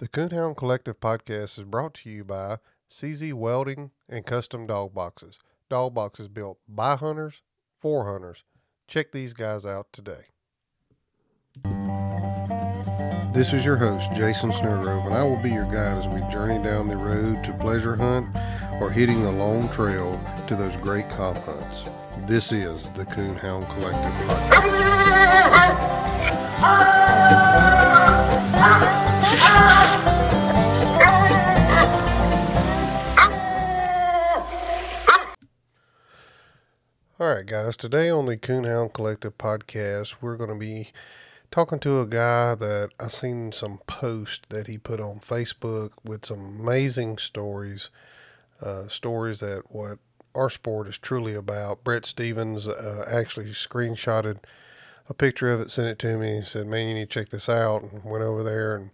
The Coonhound Collective podcast is brought to you by CZ Welding and Custom Dog Boxes. Dog boxes built by hunters for hunters. Check these guys out today. This is your host, Jason Snellgrove, and I will be your guide as we journey down the road to pleasure hunt or hitting the long trail to those great comp hunts. This is the Coonhound Collective podcast. All right, guys. Today on the Coonhound Collective podcast, we're going to be talking to a guy that I've seen some posts that he put on Facebook with some amazing stories, uh, stories that what our sport is truly about. Brett Stevens uh, actually screenshotted a picture of it, sent it to me, and said, "Man, you need to check this out." And went over there and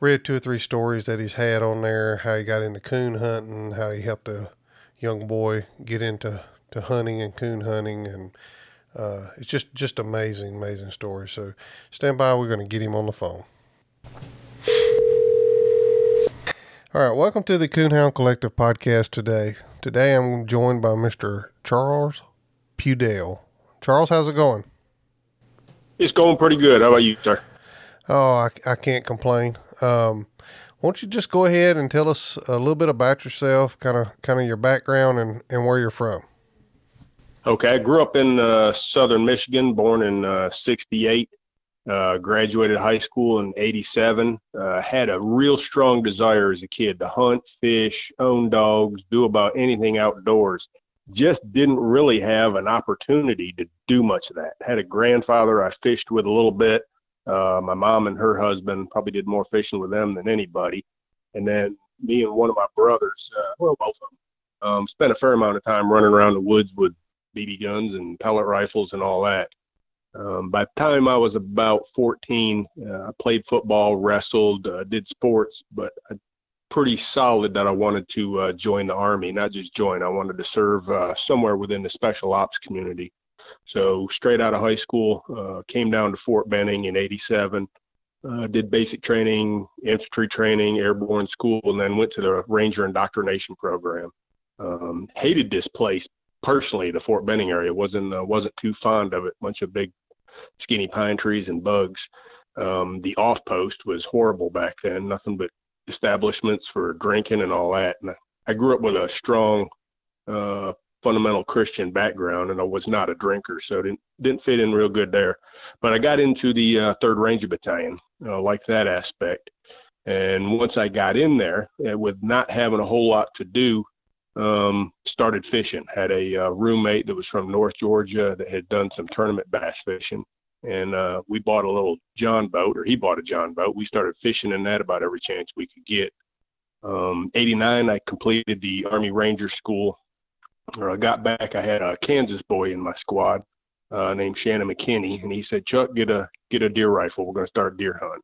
read two or three stories that he's had on there. How he got into coon hunting, how he helped a young boy get into to hunting and coon hunting, and uh, it's just just amazing, amazing story. So stand by. We're going to get him on the phone. All right, welcome to the Coonhound Collective podcast today. Today I'm joined by Mr. Charles Pudil. Charles, how's it going? It's going pretty good. How about you, sir? Oh, I, I can't complain. Um, won't you just go ahead and tell us a little bit about yourself, kind of kind of your background and, and where you're from? Okay, I grew up in uh, southern Michigan, born in uh, 68, uh, graduated high school in 87. Uh, had a real strong desire as a kid to hunt, fish, own dogs, do about anything outdoors. Just didn't really have an opportunity to do much of that. Had a grandfather I fished with a little bit. Uh, my mom and her husband probably did more fishing with them than anybody. And then me and one of my brothers, uh, well, both of them, um, spent a fair amount of time running around the woods with BB guns and pellet rifles and all that. Um, by the time I was about 14, uh, I played football, wrestled, uh, did sports, but I, pretty solid that I wanted to uh, join the Army, not just join, I wanted to serve uh, somewhere within the special ops community. So, straight out of high school, uh, came down to Fort Benning in 87. Uh, did basic training, infantry training, airborne school, and then went to the Ranger Indoctrination Program. Um, hated this place personally, the Fort Benning area wasn't uh, wasn't too fond of it. Bunch of big, skinny pine trees and bugs. Um, the off post was horrible back then. Nothing but establishments for drinking and all that. And I, I grew up with a strong, uh, fundamental Christian background, and I was not a drinker, so didn't didn't fit in real good there. But I got into the uh, Third Ranger Battalion, uh, like that aspect. And once I got in there, with not having a whole lot to do, um, started fishing. Had a uh, roommate that was from North Georgia that had done some tournament bass fishing, and uh, we bought a little John boat, or he bought a John boat. We started fishing in that about every chance we could get. Um, 89, I completed the Army Ranger School. Or I got back, I had a Kansas boy in my squad uh, named Shannon McKinney, and he said, "Chuck, get a get a deer rifle. We're going to start deer hunting."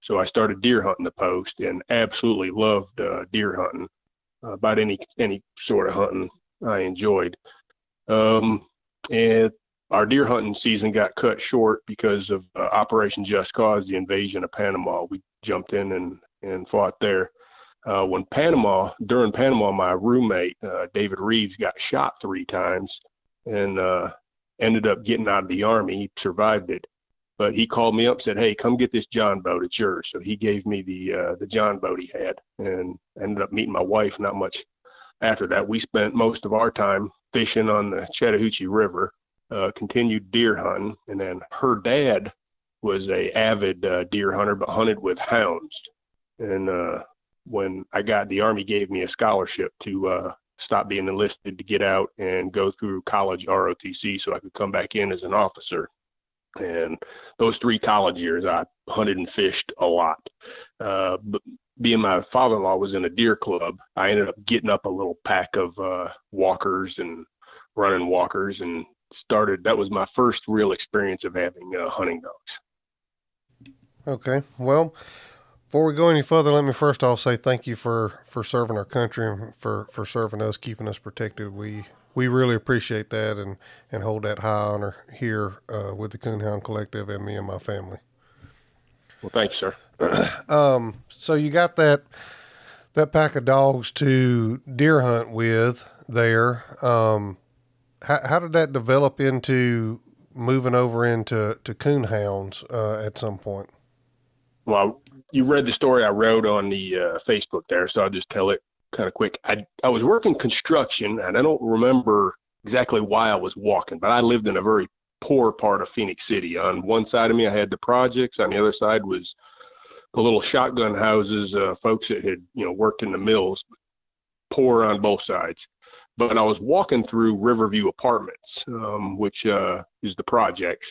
So I started deer hunting the post, and absolutely loved uh, deer hunting uh, about any any sort of hunting I enjoyed. Um, and our deer hunting season got cut short because of uh, Operation Just Cause, the invasion of Panama. We jumped in and and fought there. Uh, when Panama, during Panama, my roommate uh, David Reeves got shot three times and uh, ended up getting out of the army. He survived it. But he called me up said, "Hey, come get this John boat. It's yours." So he gave me the uh, the John boat he had, and ended up meeting my wife. Not much after that, we spent most of our time fishing on the Chattahoochee River, uh, continued deer hunting, and then her dad was a avid uh, deer hunter, but hunted with hounds. And uh, when I got the Army, gave me a scholarship to uh, stop being enlisted to get out and go through college ROTC, so I could come back in as an officer. And those three college years, I hunted and fished a lot. Uh, but being my father-in-law was in a deer club, I ended up getting up a little pack of uh, walkers and running walkers, and started. That was my first real experience of having uh, hunting dogs. Okay, well, before we go any further, let me first off say thank you for for serving our country and for for serving us, keeping us protected. We we really appreciate that and, and hold that high honor here uh, with the Coonhound Collective and me and my family. Well, thanks, sir. um, so you got that that pack of dogs to deer hunt with there. Um, how, how did that develop into moving over into to coon hounds uh, at some point? Well, you read the story I wrote on the uh, Facebook there, so I'll just tell it kind of quick. I I was working construction, and I don't remember exactly why I was walking, but I lived in a very poor part of Phenix City. On one side of me, I had the projects. On the other side was the little shotgun houses, uh, folks that had you know worked in the mills. Poor on both sides. But I was walking through Riverview Apartments, um, which uh, is the projects.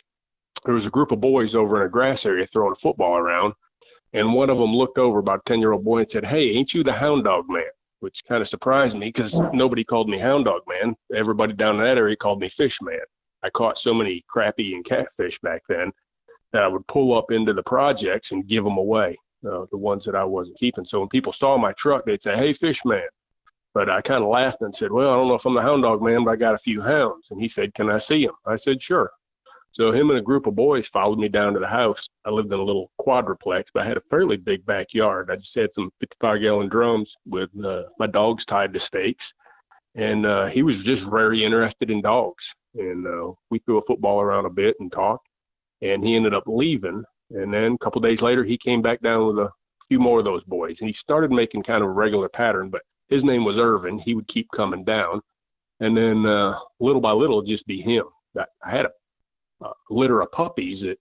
There was a group of boys over in a grass area throwing a football around, and one of them looked over, about a 10 year old boy, and said, Hey, ain't you the hound dog man? Which kind of surprised me because nobody called me hound dog man. Everybody down in that area called me fish man. I caught so many crappie and catfish back then that I would pull up into the projects and give them away, uh, the ones that I wasn't keeping. So when people saw my truck, they'd say, Hey, fish man. But I kind of laughed and said, Well, I don't know if I'm the hound dog man, but I got a few hounds. And he said, Can I see him? I said, Sure. So him and a group of boys followed me down to the house. I lived in a little quadruplex, but I had a fairly big backyard. I just had some 55 gallon drums with uh, my dogs tied to stakes. And uh, he was just very interested in dogs. And uh, we threw a football around a bit and talked. And he ended up leaving. And then a couple days later, he came back down with a few more of those boys. And he started making kind of a regular pattern, but his name was Irvin. He would keep coming down. And then uh, little by little, just be him. I had a uh, litter of puppies that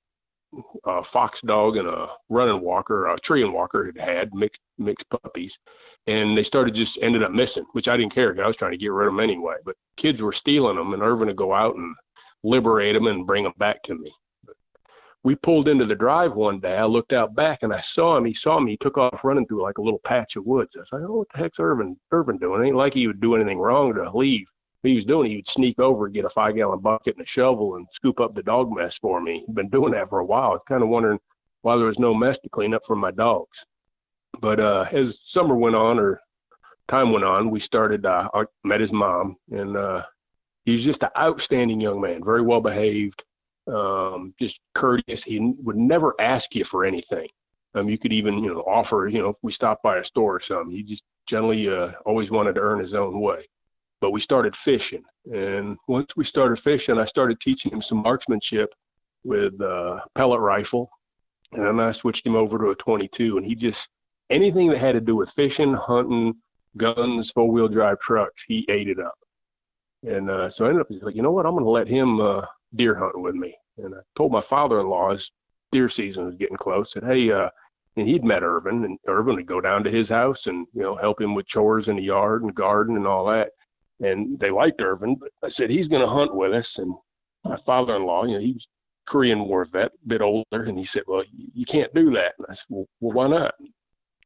a fox dog and a running walker, a treeing walker had had mixed mixed puppies, and they started just ended up missing, which I didn't care. Because I was trying to get rid of them anyway. But kids were stealing them, and Irvin would go out and liberate them and bring them back to me. But we pulled into the drive one day. I looked out back and I saw him. He saw me. He took off running through like a little patch of woods. I was like, "Oh, what the heck's Irvin Irvin doing? It ain't like he would do anything wrong to leave." He was doing, he would sneak over, get a five gallon bucket and a shovel and scoop up the dog mess for me. He'd been doing that for a while. I was kind of wondering why there was no mess to clean up for my dogs. But uh, as summer went on or time went on, we started, uh, I met his mom and uh, he's just an outstanding young man, very well behaved, um, just courteous. He would never ask you for anything. Um, you could even, you know, offer, you know, if we stopped by a store or something, he just generally uh, always wanted to earn his own way but we started fishing. And once we started fishing, I started teaching him some marksmanship with a pellet rifle. And then I switched him over to a 22. And he just, anything that had to do with fishing, hunting, guns, four wheel drive trucks, he ate it up. And uh, so I ended up like, you know what? I'm going to let him uh, deer hunt with me. And I told my father in law as deer season was getting close, said, hey, uh, and he'd met Irvin, and Irvin would go down to his house and you know help him with chores in the yard and garden and all that and they liked Irvin. But I said he's going to hunt with us, and my father-in-law, you know, he was Korean War vet, a bit older, and he said, "Well, you can't do that." And I said, "Well, well why not?"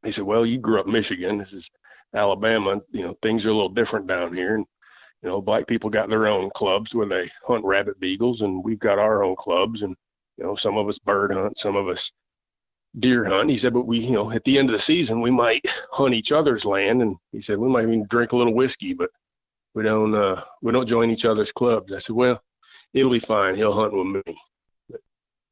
He said, "Well, you grew up in Michigan. This is Alabama. You know, things are a little different down here, and you know, black people got their own clubs where they hunt rabbit beagles, and we've got our own clubs, and you know, some of us bird hunt, some of us." deer hunt. He said, but we, you know, at the end of the season, we might hunt each other's land. And he said, we might even drink a little whiskey, but we don't uh, we don't join each other's clubs. I said, well, it'll be fine. He'll hunt with me. But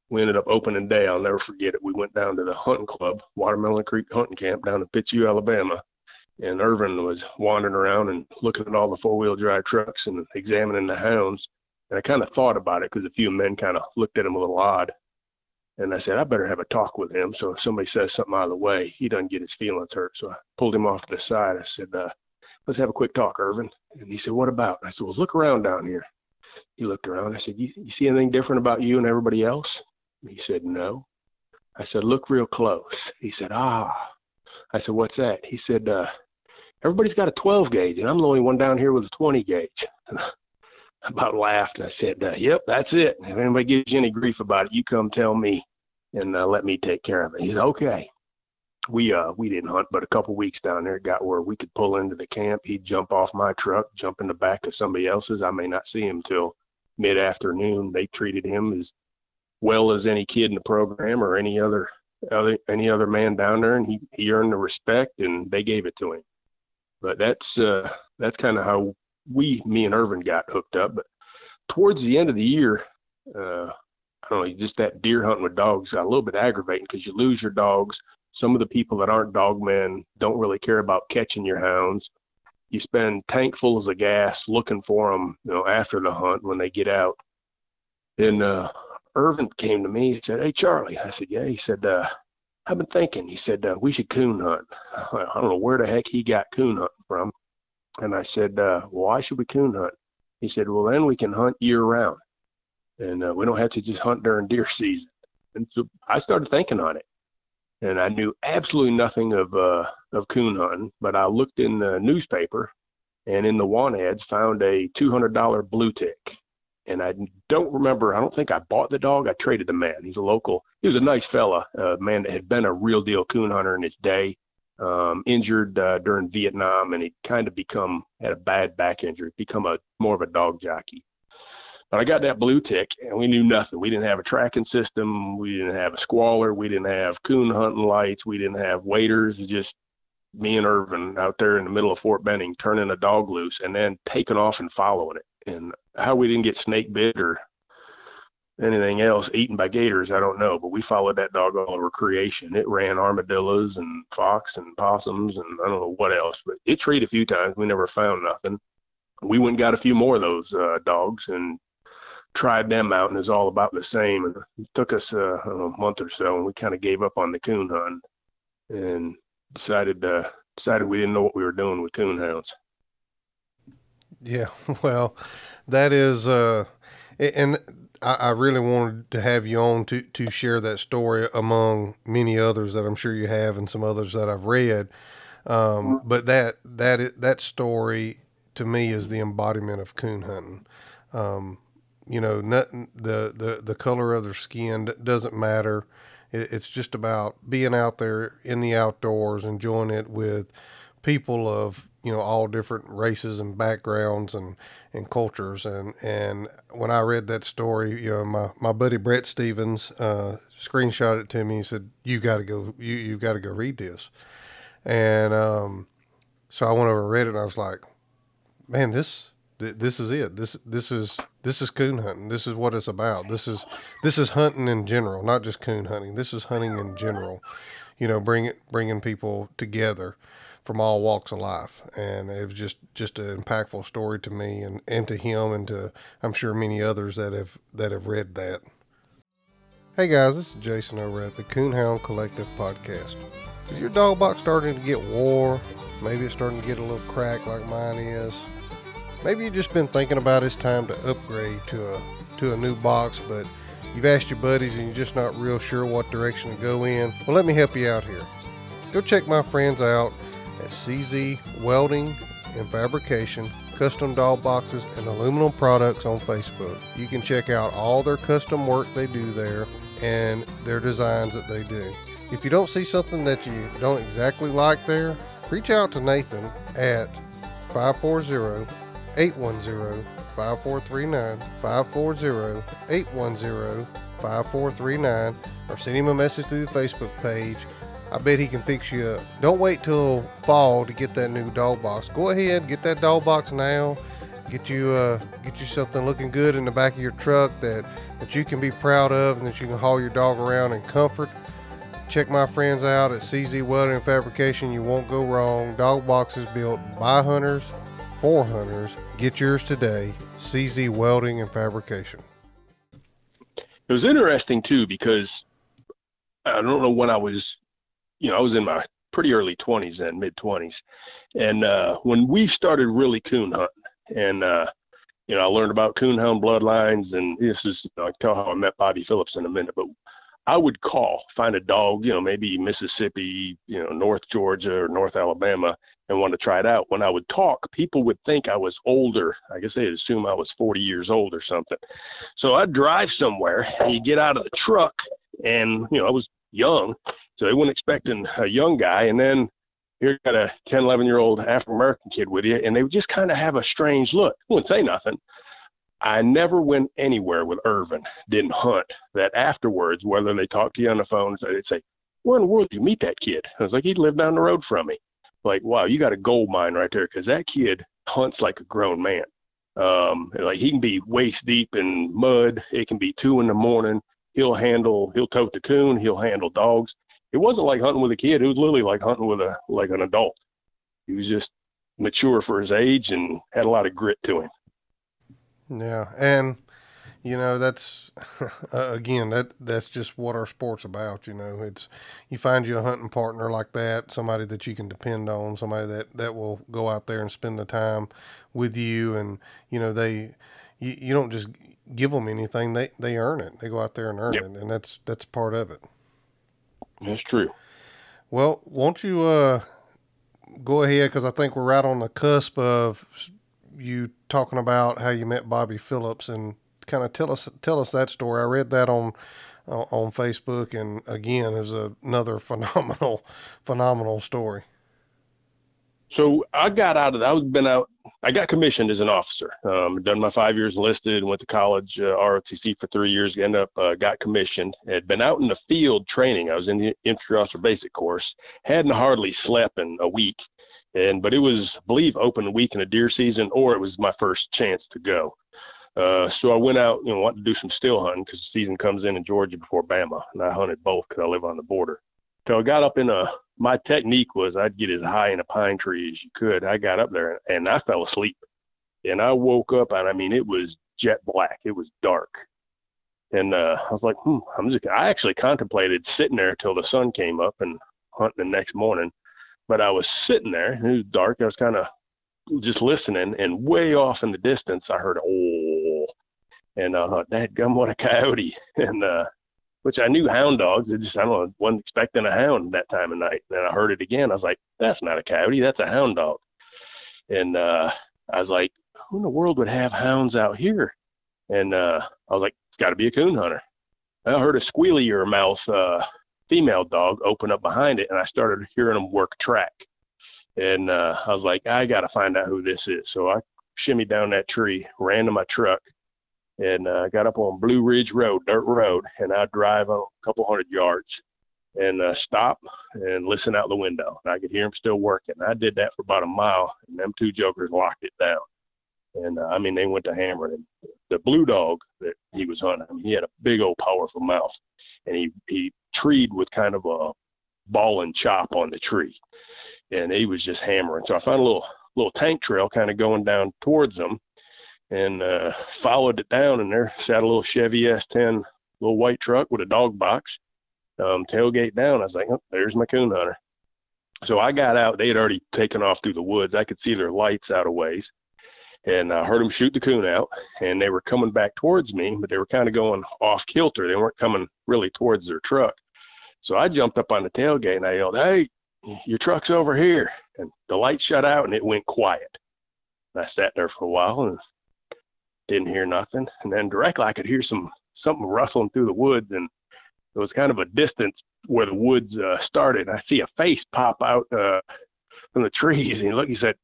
we ended up opening day. I'll never forget it. We went down to the hunting club, Watermelon Creek Hunting Camp down in Fitzhugh, Alabama. And Irvin was wandering around and looking at all the four wheel drive trucks and examining the hounds. And I kind of thought about it because a few men kind of looked at him a little odd. And I said, I better have a talk with him. So if somebody says something out of the way, he doesn't get his feelings hurt. So I pulled him off to the side. I said, uh, let's have a quick talk, Irvin. And he said, what about? I said, well, look around down here. He looked around. I said, you, you see anything different about you and everybody else? He said, no. I said, look real close. He said, ah. I said, what's that? He said, uh, everybody's got a 12 gauge, and I'm the only one down here with a 20 gauge. I about laughed. I said, uh, yep, that's it. If anybody gives you any grief about it, you come tell me and uh, let me take care of it. He said, okay we uh we didn't hunt, but a couple weeks down there got where we could pull into the camp. He'd jump off my truck, jump in the back of somebody else's. I may not see him till mid afternoon. They treated him as well as any kid in the program or any other other any other man down there, and he he earned the respect, and they gave it to him. But that's uh that's kind of how we me and Irvin got hooked up. But towards the end of the year, uh, I don't know, just that deer hunting with dogs got a little bit aggravating because you lose your dogs some of the people that aren't dog men don't really care about catching your hounds. You spend tankfuls of gas looking for them, you know, after the hunt when they get out. Then uh, Irvin came to me. and said, "Hey, Charlie." I said, "Yeah." He said, uh, "I've been thinking." He said, uh, "We should coon hunt." I don't know where the heck he got coon hunting from, and I said, uh, "Why should we coon hunt?" He said, "Well, then we can hunt year round, and uh, we don't have to just hunt during deer season." And so I started thinking on it and I knew absolutely nothing of uh, of coon hunting. But I looked in the newspaper, and in the want ads found a two hundred dollar blue tick. And I don't remember. I don't think I bought the dog. I traded the man. He's a local. He was a nice fella, a man that had been a real deal coon hunter in his day. Um, injured uh, during Vietnam, and he kind of become had a bad back injury, become a more of a dog jockey. But I got that blue tick, and we knew nothing. We didn't have a tracking system. We didn't have a squaller. We didn't have coon hunting lights. We didn't have waders. Just me and Irvin out there in the middle of Fort Benning turning a dog loose and then taking off and following it. And how we didn't get snake bit or anything else eaten by gators, I don't know. But we followed that dog all over creation. It ran armadillos and fox and possums and I don't know what else. But it treed a few times. We never found nothing. We went and got a few more of those uh, dogs and tried them out, and it was all about the same. And it took us uh, a month or so, and we kind of gave up on the coon hunt and decided uh, decided we didn't know what we were doing with coon hounds. Yeah, well, that is, uh, and I, I really wanted to have you on to to share that story among many others that I'm sure you have, and some others that I've read. Um, but that that that story to me is the embodiment of coon hunting. Um, you know, nothing, the, the, the color of their skin doesn't matter. It, it's just about being out there in the outdoors, enjoying it with people of, you know, all different races and backgrounds and, and cultures. And, and when I read that story, you know, my, my buddy Brett Stevens, uh, screenshot it to me. He said, you got to go, you, you've got to go read this. And, um, so I went over and read it and I was like, man, this, this is it. This, this is, this is coon hunting. This is what it's about. This is this is hunting in general, not just coon hunting. This is hunting in general. You know, bring bringing people together from all walks of life, and it was just just an impactful story to me and and to him and to I'm sure many others that have that have read that. Hey guys, this is Jason over at the Coonhound Collective podcast. Is your dog box starting to get wore? Maybe it's starting to get a little crack like mine is. Maybe you've just been thinking about it's time to upgrade to a to a new box, but you've asked your buddies and you're just not real sure what direction to go in. Well, let me help you out here. Go check my friends out at CZ Welding and Fabrication, custom doll boxes and aluminum products on Facebook. You can check out all their custom work they do there and their designs that they do. If you don't see something that you don't exactly like there, reach out to Nathan at 540 810 5439 540 810 5439 or send him a message through the Facebook page. I bet he can fix you up. Don't wait till fall to get that new dog box. Go ahead, get that dog box now. Get you uh, get you something looking good in the back of your truck that, that you can be proud of and that you can haul your dog around in comfort. Check my friends out at CZ Welding and Fabrication. You won't go wrong. Dog boxes built by hunters for hunters. Get yours today. CZ Welding and Fabrication. It was interesting too because I don't know when I was, you know, I was in my pretty early 20s then, mid 20s, and uh, when we started really coon hunting, and uh, you know, I learned about coonhound bloodlines, and this is, you know, I can tell how I met Bobby Phillips in a minute, but I would call, find a dog, you know, maybe Mississippi, you know, North Georgia or North Alabama, and want to try it out. When I would talk, people would think I was older. I guess they'd assume I was 40 years old or something. So I'd drive somewhere, and you get out of the truck, and you know, I was young, so they weren't expecting a young guy, and then you got a 10, 11 year old African American kid with you, and they would just kind of have a strange look. Wouldn't say nothing. I never went anywhere with Irvin, didn't hunt. That afterwards, whether they talked to you on the phone, they'd say, Where in the world did you meet that kid? I was like, He lived down the road from me. Like, wow, you got a gold mine right there because that kid hunts like a grown man. Um, like he can be waist deep in mud. It can be two in the morning. He'll handle, he'll tote the coon. He'll handle dogs. it wasn't like hunting with a kid. It was literally like hunting with a like an adult. He was just mature for his age and had a lot of grit to him. Yeah, and you know that's again that that's just what our sport's about. You know, it's you find you a hunting partner like that, somebody that you can depend on, somebody that that will go out there and spend the time with you, and you know they you, you don't just give them anything; they they earn it. They go out there and earn yep. it, and that's that's part of it. That's true. Well, won't you uh, go ahead because I think we're right on the cusp of you talking about how you met Bobby Phillips and kind of tell us tell us that story. I read that on uh, on Facebook, and again, is another phenomenal phenomenal story. So I got out of that. I've been out. I got commissioned as an officer. Um, done my five years enlisted. Went to college, uh, ROTC for three years. Ended up uh, got commissioned. Had been out in the field training. I was in the infantry officer basic course. Hadn't hardly slept in a week, and but it was I believe open week in a deer season, or it was my first chance to go. Uh, so I went out, you know, wanted to do some still hunting because the season comes in in Georgia before Bama, and I hunted both because I live on the border. So I got up in a. My technique was I'd get as high in a pine tree as you could. I got up there and I fell asleep, and I woke up and I mean it was jet black. It was dark, and uh, I was like, hmm, I'm just. I actually contemplated sitting there till the sun came up and hunting the next morning, but I was sitting there. And it was dark. I was kind of just listening, and way off in the distance, I heard oh, and I thought, "Dad, gum, what a coyote!" And uh, which I knew hound dogs. It just I don't know, wasn't expecting a hound that time of night. And I heard it again. I was like, "That's not a coyote. That's a hound dog." And uh, I was like, "Who in the world would have hounds out here?" And uh, I was like, "It's got to be a coon hunter." I heard a squealy squealier mouth uh, female dog open up behind it, and I started hearing them work track. And uh, I was like, I got to find out who this is. So I shimmied down that tree, ran to my truck, and uh, got up on Blue Ridge Road, dirt road, and I drive a couple hundred yards and uh, stop and listen out the window. And I could hear them still working. I did that for about a mile, and them two jokers locked it down. And uh, I mean, they went to hammering him. The blue dog that he was hunting, I mean, he had a big old powerful mouth, and he he treed with kind of a ball and chop on the tree and he was just hammering. So I found a little little tank trail kind of going down towards them, and uh, followed it down. And there sat a little Chevy S10, little white truck with a dog box, um, tailgate down. I was like, oh, there's my coon hunter. So I got out. They had already taken off through the woods. I could see their lights out of ways. And I heard them shoot the coon out, and they were coming back towards me, but they were kind of going off kilter. They weren't coming really towards their truck. So I jumped up on the tailgate and I yelled, "Hey, your truck's over here. And the light shut out and it went quiet. And I sat there for a while and didn't hear nothing. And then directly I could hear some something rustling through the woods and it was kind of a distance where the woods uh, started. I see a face pop out uh, from the trees and he looked, he said,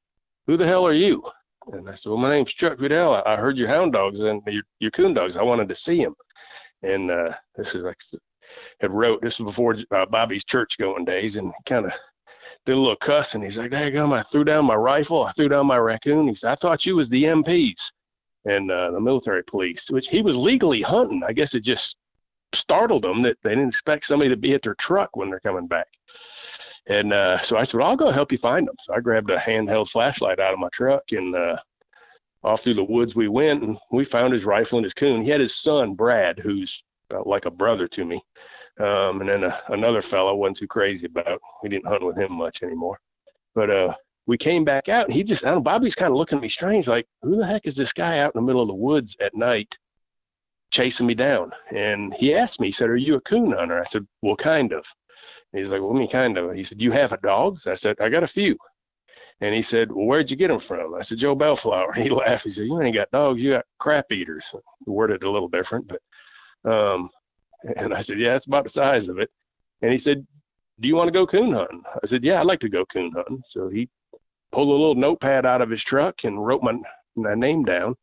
who the hell are you? And I said, well, my name's Chuck Pudil. I heard your hound dogs and your, your coon dogs. I wanted to see them. And uh, this is like had wrote this was before uh, Bobby's church going days, and kind of did a little cuss, and he's like, "Daggum, I threw down my rifle, I threw down my raccoon." He said, "I thought you was the MPs and uh, the military police," which he was legally hunting. I guess it just startled them that they didn't expect somebody to be at their truck when they're coming back. And uh, so I said, well, I'll go help you find them. So I grabbed a handheld flashlight out of my truck and uh, off through the woods we went and we found his rifle and his coon. He had his son, Brad, who's like a brother to me. Um, and then a, another fellow wasn't too crazy about. We didn't hunt with him much anymore. But uh, we came back out, and he just, I don't know, Bobby's kind of looking at me strange, like, who the heck is this guy out in the middle of the woods at night chasing me down? And he asked me, he said, Are you a coon hunter? I said, Well, kind of. He's like, Well, me kind of. He said, You have a dogs? I said, I got a few. And he said, Well, where'd you get them from? I said, Joe Bellflower. He laughed. He said, You ain't got dogs, you got crap eaters. He worded a little different, but um, and I said, yeah, it's about the size of it. And he said, do you want to go coon hunting? I said, yeah, I'd like to go coon hunting. So he pulled a little notepad out of his truck and wrote my, my name down.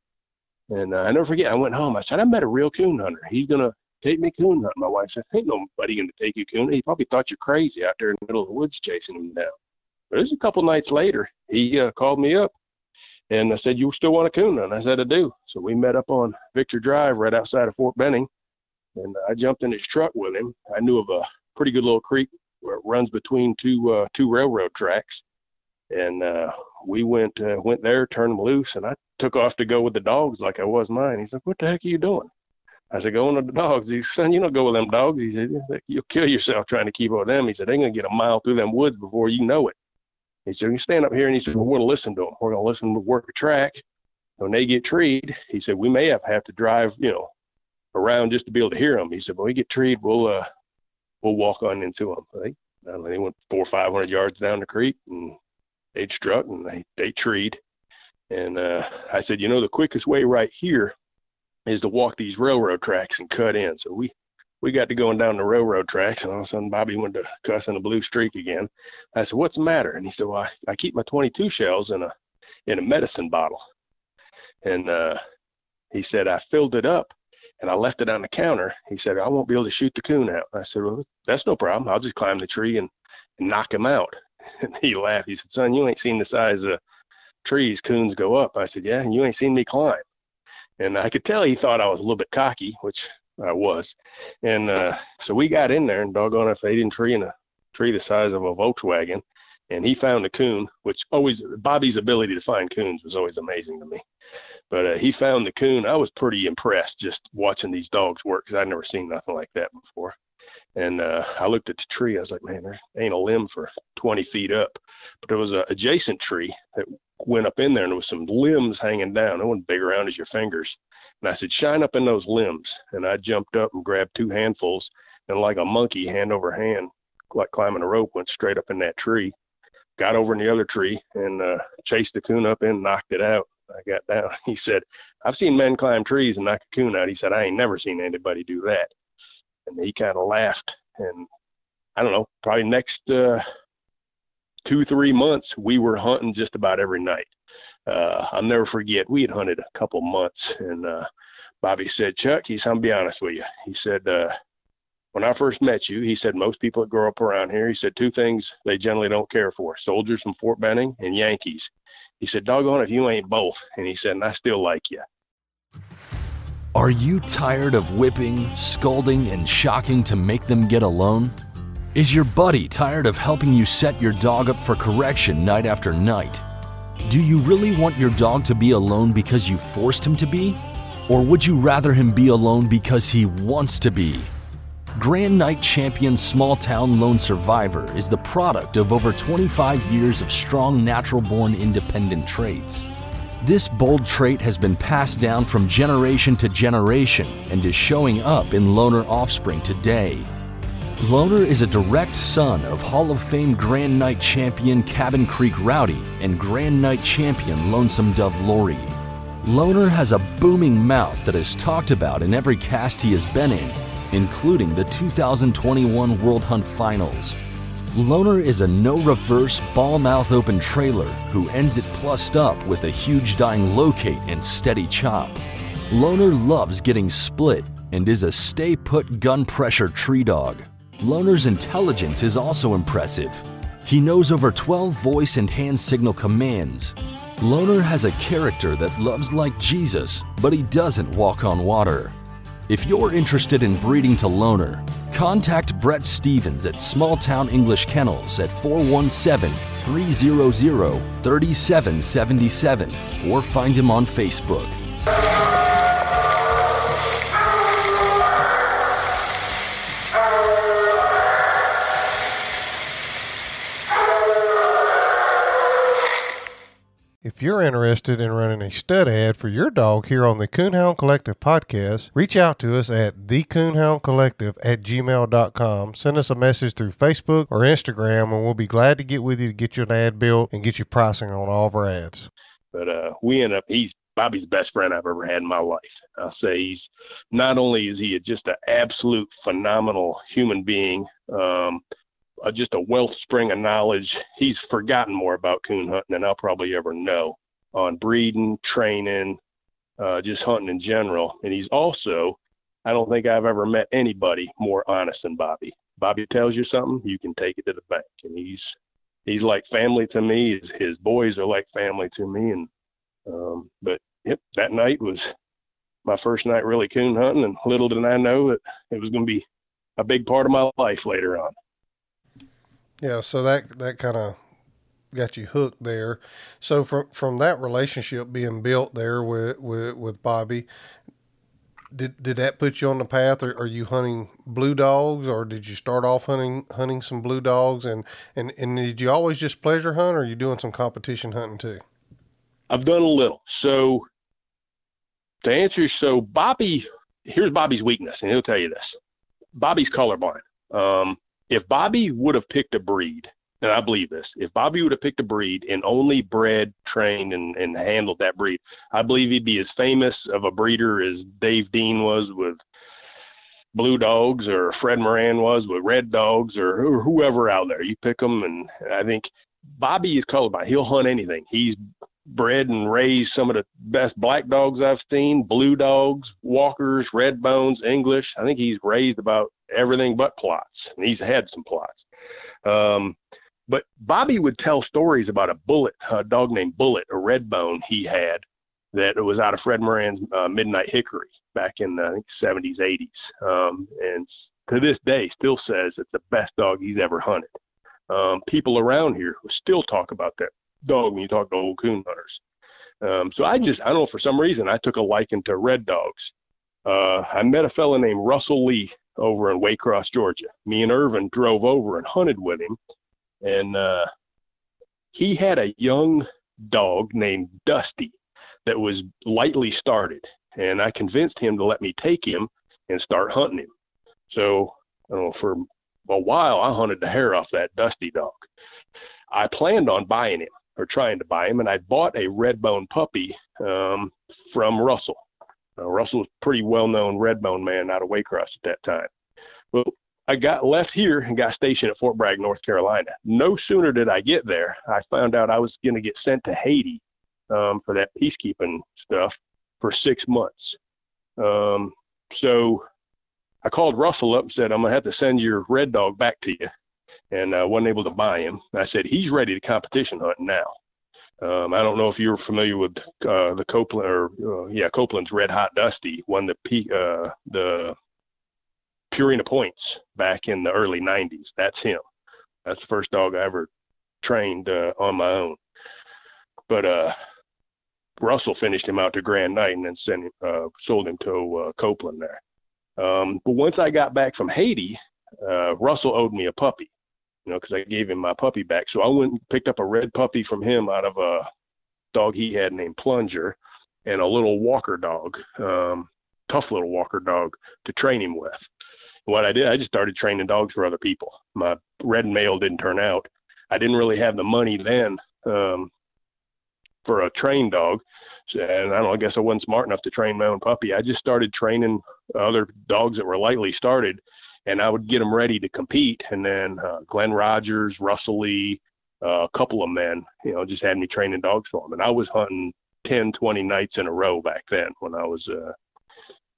And uh, I never forget, I went home. I said, I met a real coon hunter. He's going to take me coon hunting. My wife said, ain't nobody going to take you coon. He probably thought you're crazy out there in the middle of the woods chasing him down. But it was a couple nights later. He uh, called me up and I said, you still want a coon hunt? I said, I do. So we met up on Victory Drive right outside of Fort Benning and I jumped in his truck with him. I knew of a pretty good little creek where it runs between two uh, two railroad tracks. And uh, we went uh, went there, turned them loose, and I took off to go with the dogs like I was mine. He's like, "What the heck are you doing?" I said, "Going with the dogs." He said, "Son, you don't go with them dogs." He said, "You'll kill yourself trying to keep up with them." He said, "They're gonna get a mile through them woods before you know it." He said, "You stand up here," and he said, "We're gonna listen to them. We're gonna listen to work a track. When they get treed, he said, we may have have to drive, you know, around just to be able to hear them. He said, when we get treed, we'll uh, we'll walk on into them." They, they went four or five hundred yards down the creek and they'd struck and they they treed. And uh, I said, you know, the quickest way right here is to walk these railroad tracks and cut in. So we we got to going down the railroad tracks, and all of a sudden Bobby went to cussing a blue streak again. I said, "What's the matter?" And he said, "Well, I, I keep my 22 shells in a in a medicine bottle." And uh, he said, "I filled it up, and I left it on the counter." He said, "I won't be able to shoot the coon out." I said, "Well, that's no problem. I'll just climb the tree and, and knock him out." And he laughed. He said, "Son, you ain't seen the size of trees coons go up." I said, "Yeah, and you ain't seen me climb." And I could tell he thought I was a little bit cocky, which I was. And uh, so we got in there, and doggone if they didn't tree in a tree the size of a Volkswagen. And he found a coon, which always Bobby's ability to find coons was always amazing to me. But uh, he found the coon. I was pretty impressed just watching these dogs work because I'd never seen nothing like that before. And uh, I looked at the tree. I was like, man, there ain't a limb for 20 feet up. But there was an adjacent tree that went up in there, and there was some limbs hanging down. It wasn't big around as your fingers. And I said, shine up in those limbs. And I jumped up and grabbed two handfuls, and like a monkey, hand over hand, like climbing a rope, went straight up in that tree. Got over in the other tree and uh, chased the coon up and knocked it out. I got down. He said, I've seen men climb trees and knock a coon out. He said, I ain't never seen anybody do that. And he kind of laughed. And I don't know, probably next uh, two, three months, we were hunting just about every night uh, I'll never forget. We had hunted a couple months, and uh, Bobby said, "Chuck," he said, "I'm be honest with you." He said, uh, "When I first met you, he said most people that grow up around here, he said two things they generally don't care for: soldiers from Fort Benning and Yankees." He said, "Doggone if you ain't both," and he said, "And I still like you." Are you tired of whipping, scolding, and shocking to make them get alone? Is your buddy tired of helping you set your dog up for correction night after night? Do you really want your dog to be alone because you forced him to be? Or would you rather him be alone because he wants to be? Grand Night Champion Small Town Lone Survivor is the product of over 25 years of strong natural born independent traits. This bold trait has been passed down from generation to generation and is showing up in loner offspring today. Loner is a direct son of Hall of Fame Grand Night champion Cabin Creek Rowdy and Grand Night champion Lonesome Dove Lori. Loner has a booming mouth that is talked about in every cast he has been in, including the 2021 World Hunt Finals. Loner is a no reverse ball mouth open trailer who ends it plussed up with a huge dying locate and steady chop. Loner loves getting split and is a stay put gun pressure tree dog. Loner's intelligence is also impressive. He knows over 12 voice and hand signal commands. Loner has a character that loves like Jesus, but he doesn't walk on water. If you're interested in breeding to Loner, contact Brett Stevens at Small Town English Kennels at 417 300 3777 or find him on Facebook. If you're interested in running a stud ad for your dog here on the Coonhound Collective podcast, reach out to us at thecoonhoundcollective at gmail.com. Send us a message through Facebook or Instagram, and we'll be glad to get with you to get you an ad built and get you pricing on all of our ads. But uh, we end up, he's Bobby's best friend I've ever had in my life. I'll say he's not only is he just an absolute phenomenal human being, um, uh, just a wellspring of knowledge. He's forgotten more about coon hunting than I'll probably ever know on breeding, training, uh, just hunting in general. And he's also, I don't think I've ever met anybody more honest than Bobby. Bobby tells you something, you can take it to the bank, and he's he's like family to me. His, his boys are like family to me, and um, but yep, that night was my first night really coon hunting, and little did I know that it was going to be a big part of my life later on. Yeah, so that that kind of got you hooked there. So from from that relationship being built there with with, with Bobby, did did that put you on the path? Or are you hunting blue dogs, or did you start off hunting hunting some blue dogs? And and and did you always just pleasure hunt, or are you doing some competition hunting too? I've done a little. So to answer, so Bobby, here's Bobby's weakness, and he'll tell you this. Bobby's colorblind. Um, if Bobby would have picked a breed, and I believe this, if Bobby would have picked a breed and only bred, trained, and, and handled that breed, I believe he'd be as famous of a breeder as Dave Dean was with blue dogs or Fred Moran was with red dogs or, whoever out there. You pick them, and I think Bobby is colorblind. He'll hunt anything. He's bred and raised some of the best black dogs I've seen, blue dogs, walkers, red bones, English. I think he's raised about everything but Plotts, and he's had some Plotts. Um, but Bobby would tell stories about a bullet, a dog named Bullet, a red bone he had that was out of Fred Moran's uh, Midnight Hickory back in the I think 70s, 80s. Um, and to this day, still says it's the best dog he's ever hunted. Um, people around here still talk about that dog when you talk to old coon hunters. Um, so I just, I don't know, for some reason, I took a liking to red dogs. Uh, I met a fellow named Russell Lee over in Waycross, Georgia. Me and Irvin drove over and hunted with him. And uh, he had a young dog named Dusty that was lightly started. And I convinced him to let me take him and start hunting him. So, I don't know, for a while, I hunted the hair off that Dusty dog. I planned on buying him or trying to buy him, and I bought a red bone puppy um, from Russell. Uh, Russell was a pretty well known red bone man out of Waycross at that time. Well, I got left here and got stationed at Fort Bragg, North Carolina. No sooner did I get there, I found out I was going to get sent to Haiti um, for that peacekeeping stuff for six months. Um, so I called Russell up and said, I'm going to have to send your red dog back to you and I wasn't able to buy him. I said he's ready to competition hunt now. Um, I don't know if you're familiar with uh, the Copeland or uh, yeah Copeland's Red Hot Dusty won the P, uh, the Purina points back in the early '90s. That's him. That's the first dog I ever trained uh, on my own. But uh, Russell finished him out to Grand Night and then sent him, uh, sold him to Copeland there. Um, but once I got back from Haiti, Russell owed me a puppy you know, because I gave him my puppy back. So I went and picked up a red puppy from him out of a dog he had named Plunger and a little walker dog, um, tough little walker dog to train him with. what I did, I just started training dogs for other people. My red male didn't turn out. I didn't really have the money then um, for a trained dog. And I don't know, I guess I wasn't smart enough to train my own puppy. I just started training other dogs that were lightly started and I would get them ready to compete. And then uh, Glenn Rogers, Russell Lee, uh, a couple of men, you know, just had me training dogs for them. And I was hunting 10, 20 nights in a row back then when I was uh,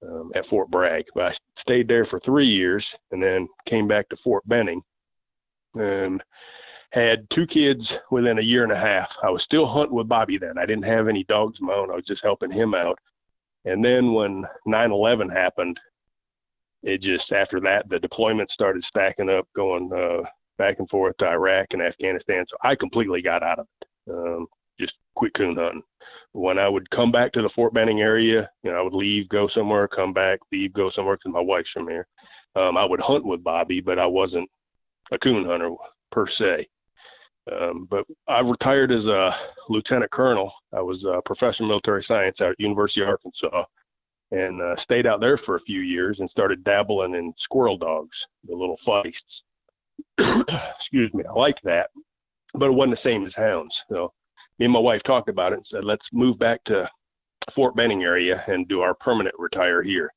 um, at Fort Bragg. But I stayed there for three years and then came back to Fort Benning and had two kids within a year and a half. I was still hunting with Bobby then. I didn't have any dogs of my own. I was just helping him out. And then when 9 11 happened, it just after that the deployment started stacking up, going uh, back and forth to Iraq and Afghanistan. So I completely got out of it. Um, just quit coon hunting. When I would come back to the Fort Benning area, you know, I would leave, go somewhere, come back, leave, go somewhere because my wife's from here. Um, I would hunt with Bobby, but I wasn't a coon hunter per se. Um, but I retired as a lieutenant colonel. I was a professor of military science at University of Arkansas and uh, stayed out there for a few years and started dabbling in squirrel dogs, the little feists. Excuse me, I like that, but it wasn't the same as hounds. So me and my wife talked about it and said, let's move back to Fort Benning area and do our permanent retire here.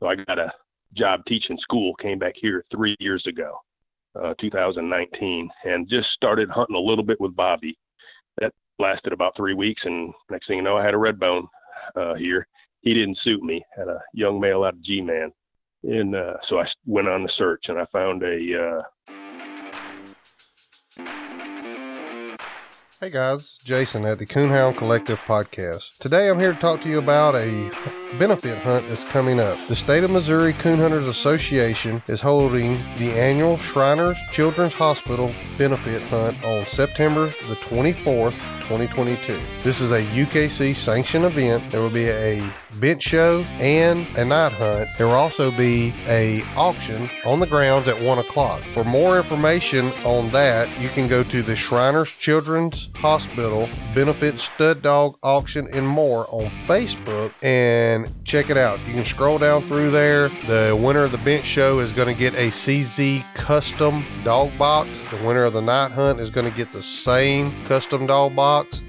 So I got a job teaching school, came back here three years ago, uh, 2019, and just started hunting a little bit with Bobby. That lasted about three weeks, and next thing you know, I had a red bone uh, here he didn't suit me. Had a young male out of G-man, and uh, so I went on the search and I found a. Uh, Hey guys, Jason at the Coonhound Collective podcast. Today I'm here to talk to you about a benefit hunt that's coming up. The State of Missouri Coon Hunters Association is holding the annual Shriners Children's Hospital benefit hunt on September the 24th 2022. This is a UKC sanctioned event. There will be a bench show and a night hunt. There will also be a auction on the grounds at one o'clock. For more information on that, you can go to the Shriners Children's Hospital Benefit Stud Dog Auction and more on Facebook and check it out. You can scroll down through there. The winner of the bench show is going to get a CZ custom dog box. The winner of the night hunt is going to get the same custom dog box.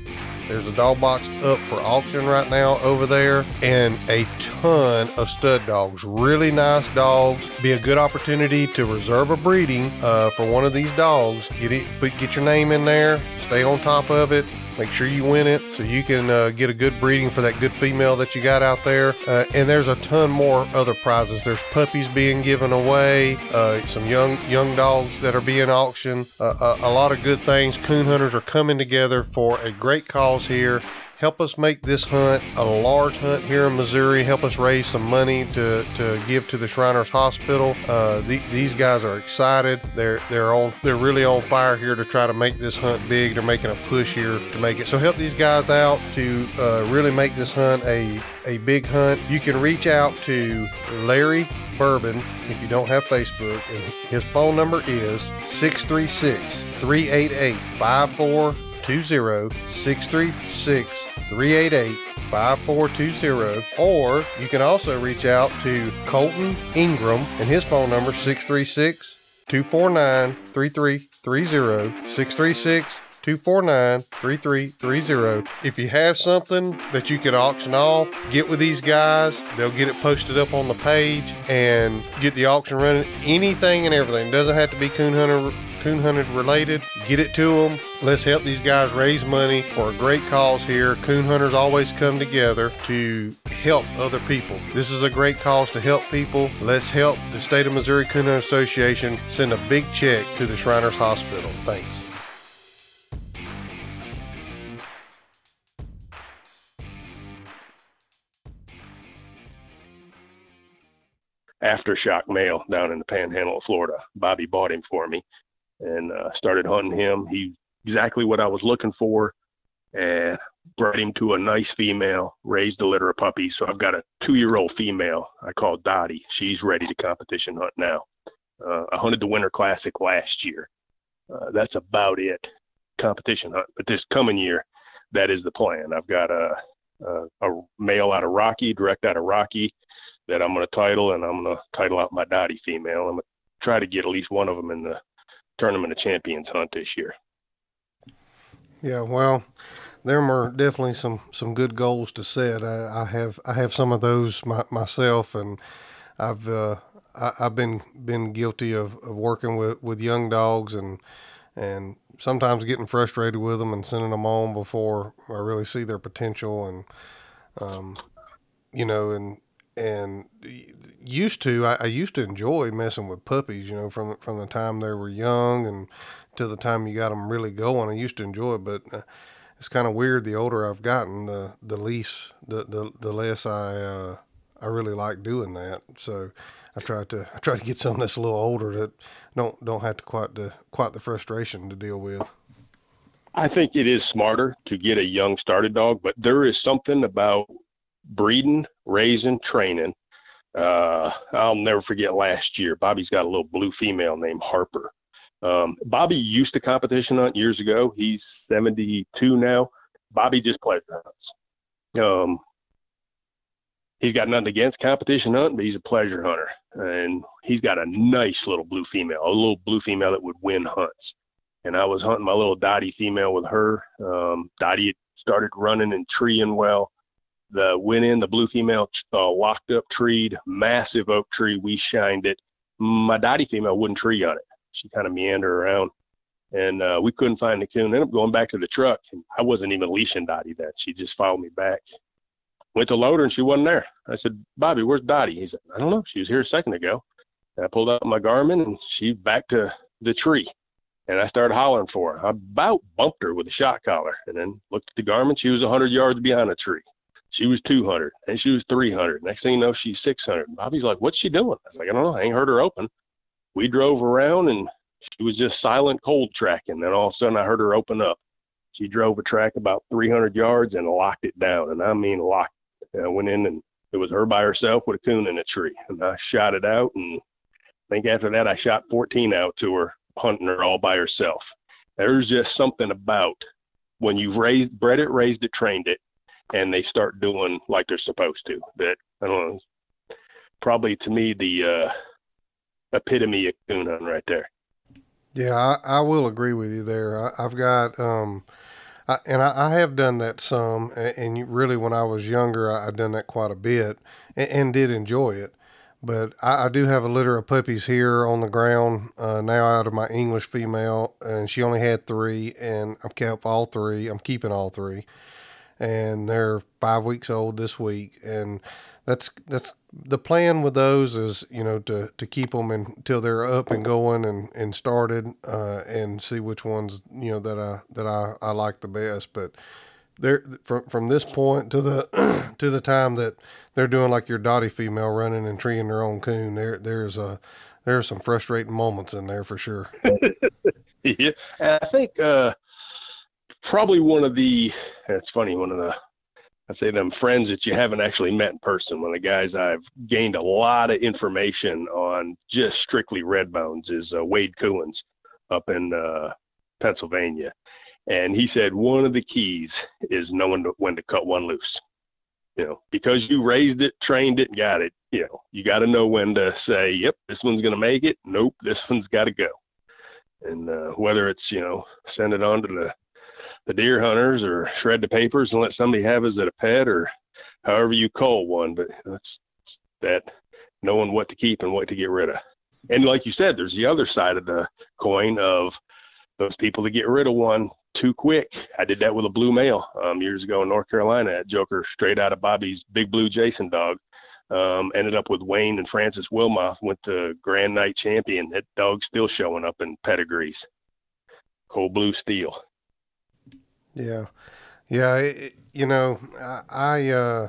There's a dog box up for auction right now over there, and a ton of stud dogs. Really nice dogs. Be a good opportunity to reserve a breeding uh, for one of these dogs. Get it, put, get your name in there. Stay on top of it. Make sure you win it so you can uh, get a good breeding for that good female that you got out there. Uh, and there's a ton more other prizes. There's puppies being given away, uh, some young young dogs that are being auctioned. Uh, uh, a lot of good things. Coon hunters are coming together for a great cause here help us make this hunt a large hunt here in Missouri. Help us raise some money to, to give to the Shriners Hospital. Uh, the, these guys are excited. They're they're on they're really on fire here to try to make this hunt big. They're making a push here to make it. So help these guys out to uh, really make this hunt a a big hunt. You can reach out to Larry Bourbon if you don't have Facebook. And his phone number is 636 388 5420 636 388 5420. Or you can also reach out to Colton Ingram and his phone number 636 249 3330 636 249 3330. If you have something that you can auction off, get with these guys. They'll get it posted up on the page and get the auction running. Anything and everything. It doesn't have to be coon hunter coon hunted related. Get it to them. Let's help these guys raise money for a great cause here. Coon hunters always come together to help other people. This is a great cause to help people. Let's help the State of Missouri Coon Hunter Association send a big check to the Shriners Hospital. Thanks. aftershock male down in the panhandle of Florida. Bobby bought him for me and uh, started hunting him. He exactly what I was looking for, and brought him to a nice female, raised a litter of puppies. So I've got a two-year-old female I call Dottie. She's ready to competition hunt now. Uh, I hunted the Winter Classic last year. Uh, that's about it, competition hunt. But this coming year, that is the plan. I've got a, a, a male out of Rocky, direct out of Rocky, that I'm going to title, and I'm going to title out my Dottie female. I'm going to try to get at least one of them in the tournament of champions hunt this year. Yeah, well, there are definitely some some good goals to set. I, I have I have some of those my, myself, and I've uh, I, have been been guilty of, of working with, with young dogs and and sometimes getting frustrated with them and sending them on before I really see their potential and um, you know and and used to I, I, used to enjoy messing with puppies you know from from the time they were young and to the time you got them really going I used to enjoy it but uh, it's kind of weird the older I've gotten the the least the the, the less I uh, I really like doing that so I try to I try to get something that's a little older that don't don't have to quite the quite the frustration to deal with. I think it is smarter to get a young started dog, but there is something about breeding, raising, training. Uh, I'll never forget last year. Bobby's got a little blue female named Harper. Um, Bobby used to competition hunt years ago. He's 72 now. Bobby just pleasure hunts. Um, he's got nothing against competition hunting, but he's a pleasure hunter, and he's got a nice little blue female, a little blue female that would win hunts. And I was hunting my little Dottie female with her. Um, Dottie started running and treeing well the went in the blue female uh, locked up treed massive oak tree we shined it. My dottie female wouldn't tree on it. She kind of meandered around. And uh, we couldn't find the coon. Ended up going back to the truck and i wasn't even leashing dottie then she just followed me back. Went to load her and she wasn't there. I said bobby where's dottie he said i don't know. She was here a second ago. And i pulled out my garmin and she back to the tree. And I started hollering for her. I about bumped her with a shot collar and then looked at the Garmin. She was 100 yards behind a tree. She was 200 and she was 300. Next thing you know, she's 600. Bobby's like, What's she doing? I was like, I don't know. I ain't heard her open. We drove around and she was just silent cold tracking. Then all of a sudden, I heard her open up. She drove a track about 300 yards and locked it down. And I mean, locked. I went in and it was her by herself with a coon in a tree. And I shot it out. And I think after that, I shot 14 out to her, hunting her all by herself. There's just something about when you've raised, bred it, raised it, trained it, and they start doing like they're supposed to. That I don't know. Probably to me the uh, epitome of coon hunting right there. Yeah, I, I will agree with you there. I, have got, um, I, and I, I, have done that some, and, and really when I was younger, I, have done that quite a bit, and, and did enjoy it. But I, do have a litter of puppies here on the ground uh, now out of my English female, and she only had three, and I've kept all three. I'm keeping all three, and they're five weeks old this week, and that's that's the plan with those is you know to to keep them until they're up and going and and started uh, and see which ones you know that I that I, I like the best. But there from from this point to the to the time that they're doing like your Dottie female running and treeing their own coon there there's a there's some frustrating moments in there for sure. Yeah. I think uh probably one of the it's funny one of the I'd say them friends that you haven't actually met in person. One of the guys I've gained a lot of information on just strictly red bones is uh, Wade Coons up in uh, Pennsylvania. And he said one of the keys is knowing when to cut one loose. You know, because you raised it, trained it, got it, you know, you got to know when to say, yep, this one's going to make it. Nope, this one's got to go. And uh, whether it's, you know, send it on to the the deer hunters or shred the papers and let somebody have as a pet or however you call one. But that's that knowing what to keep and what to get rid of. And like you said, there's the other side of the coin of those people that get rid of one too quick. I did that with a blue male um, years ago in North Carolina at Joker, straight out of Bobby's big blue Jason dog. Um, ended up with Wayne and Francis Wilmoth, went to Grand Night Champion. That dog's still showing up in pedigrees. Cold blue steel. Yeah, yeah. It, you know, I I, uh,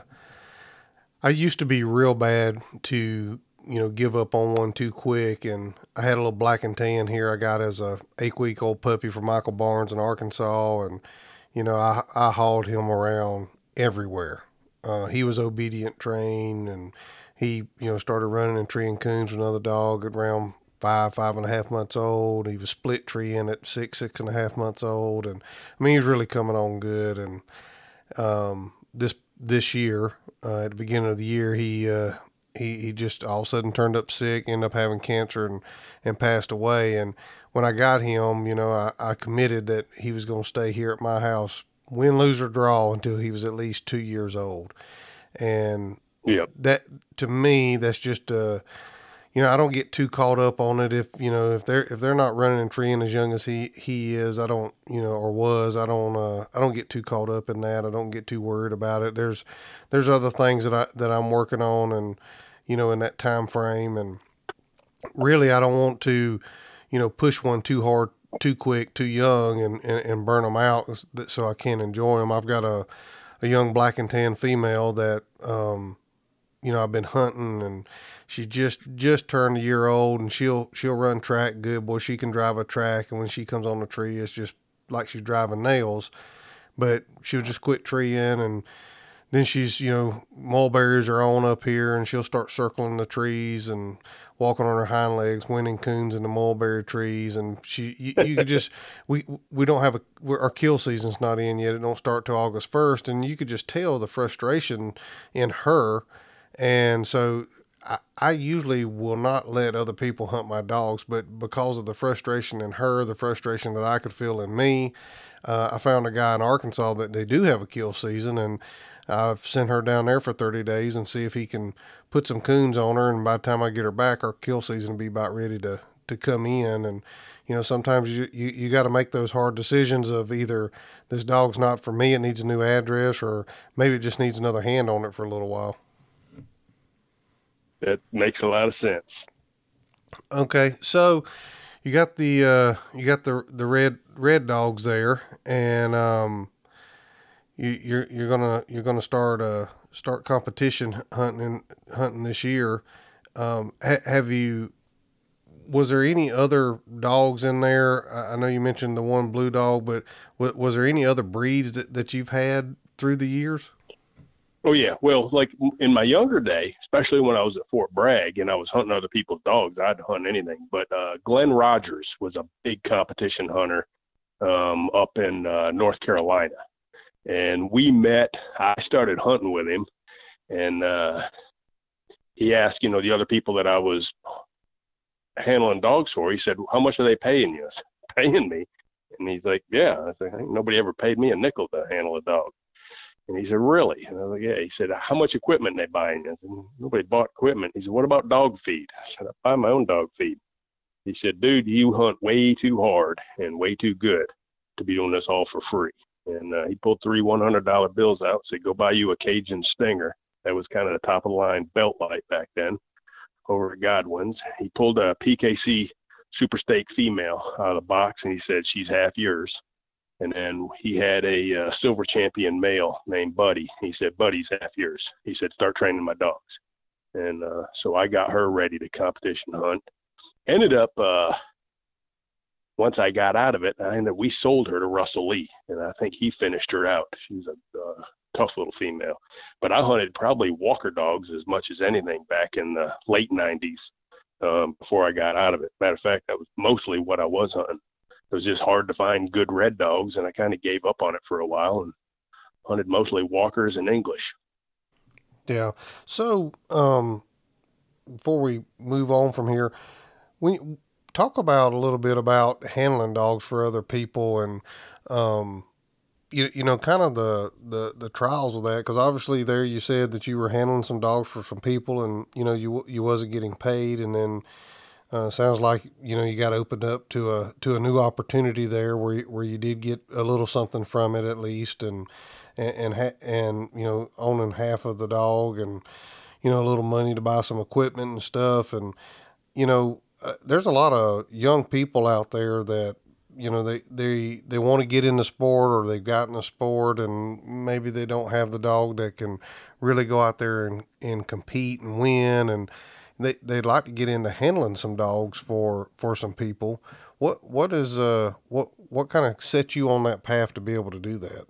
I used to be real bad to you know give up on one too quick, and I had a little black and tan here. I got as a eight week old puppy from Michael Barnes in Arkansas, and you know I I hauled him around everywhere. Uh, he was obedient trained, and he you know started running and treeing coons with another dog around five, five and a half months old. He was split tree treeing at six, six and a half months old, and I mean he's really coming on good. And um, this this year, uh, at the beginning of the year, he uh, he he just all of a sudden turned up sick, ended up having cancer, and and passed away. And when I got him, you know, I, I committed that he was going to stay here at my house, win, lose or draw, until he was at least two years old. And yeah, that to me, that's just a you know, I don't get too caught up on it if you know if they're if they're not running and treeing as young as he he is. I don't you know or was. I don't uh, I don't get too caught up in that. I don't get too worried about it. There's there's other things that I that I'm working on and you know in that time frame and really I don't want to you know push one too hard too quick too young and and, and burn them out so I can't enjoy them. I've got a a young black and tan female that um you know I've been hunting and she just just turned a year old and she'll she'll run track good. Boy she can drive a track. And when she comes on the tree it's just like she's driving nails. But she'll just quit treeing and then she's you know mulberries are on up here and she'll start circling the trees and walking on her hind legs winning coons in the mulberry trees. And she you, you could just we we don't have a our kill season's not in yet. It don't start till august 1st and you could just tell the frustration in her. And so I, usually will not let other people hunt my dogs, but because of the frustration in her, the frustration that I could feel in me, uh, I found a guy in Arkansas that they do have a kill season, and I've sent her down there for 30 days and see if he can put some coons on her. And by the time I get her back, our kill season will be about ready to, to come in. And, you know, sometimes you, you, you got to make those hard decisions of either this dog's not for me, it needs a new address, or maybe it just needs another hand on it for a little while. That makes a lot of sense. Okay, so you got the uh, you got the the red red dogs there, and um, you, you're you're gonna you're gonna start uh start competition hunting hunting this year. Um, ha- have you? Was there any other dogs in there? I know you mentioned the one blue dog, but was, was there any other breeds that, that you've had through the years? Oh yeah, well, like in my younger day, especially when I was at Fort Bragg and I was hunting other people's dogs, I'd hunt anything. But uh, Glenn Rogers was a big competition hunter um, up in uh, North Carolina, and we met. I started hunting with him, and uh, he asked, you know, the other people that I was handling dogs for. He said, "How much are they paying you?" Paying me, and he's like, "Yeah." I said, "Nobody ever paid me a nickel to handle a dog." And he said, Really? And I was like, Yeah. He said, How much equipment they buying? I said, Nobody bought equipment. He said, What about dog feed? I said, I buy my own dog feed. He said, Dude, you hunt way too hard and way too good to be doing this all for free. And uh, he pulled three $100 bills out, said, Go buy you a Cajun Stinger. That was kind of the top of the line belt light back then over at Godwin's. He pulled a PKC Super Stakes female out of the box and he said, She's half yours. And then he had a uh, silver champion male named Buddy. He said, Buddy's half yours. He said, start training my dogs. And uh, so I got her ready to competition hunt. Ended up, uh, once I got out of it, I ended, we sold her to Russell Lee. And I think he finished her out. She's a uh, tough little female. But I hunted probably walker dogs as much as anything back in the late 90s um, before I got out of it. Matter of fact, that was mostly what I was hunting it was just hard to find good red dogs, and I kind of gave up on it for a while and hunted mostly walkers and English. Yeah. So, um, before we move on from here, we talk about a little bit about handling dogs for other people and, um, you, you know, kind of the, the, the trials of that. Cause obviously there you said that you were handling some dogs for some people and, you know, you, you wasn't getting paid. And then, uh, sounds like you know you got opened up to a to a new opportunity there where where you did get a little something from it at least, and and and, ha- and you know owning half of the dog and you know a little money to buy some equipment and stuff, and you know uh, there's a lot of young people out there that you know they they they want to get in the sport or they've gotten a sport and maybe they don't have the dog that can really go out there and and compete and win. And they they'd like to get into handling some dogs for for some people. What what is uh what what kind of set you on that path to be able to do that?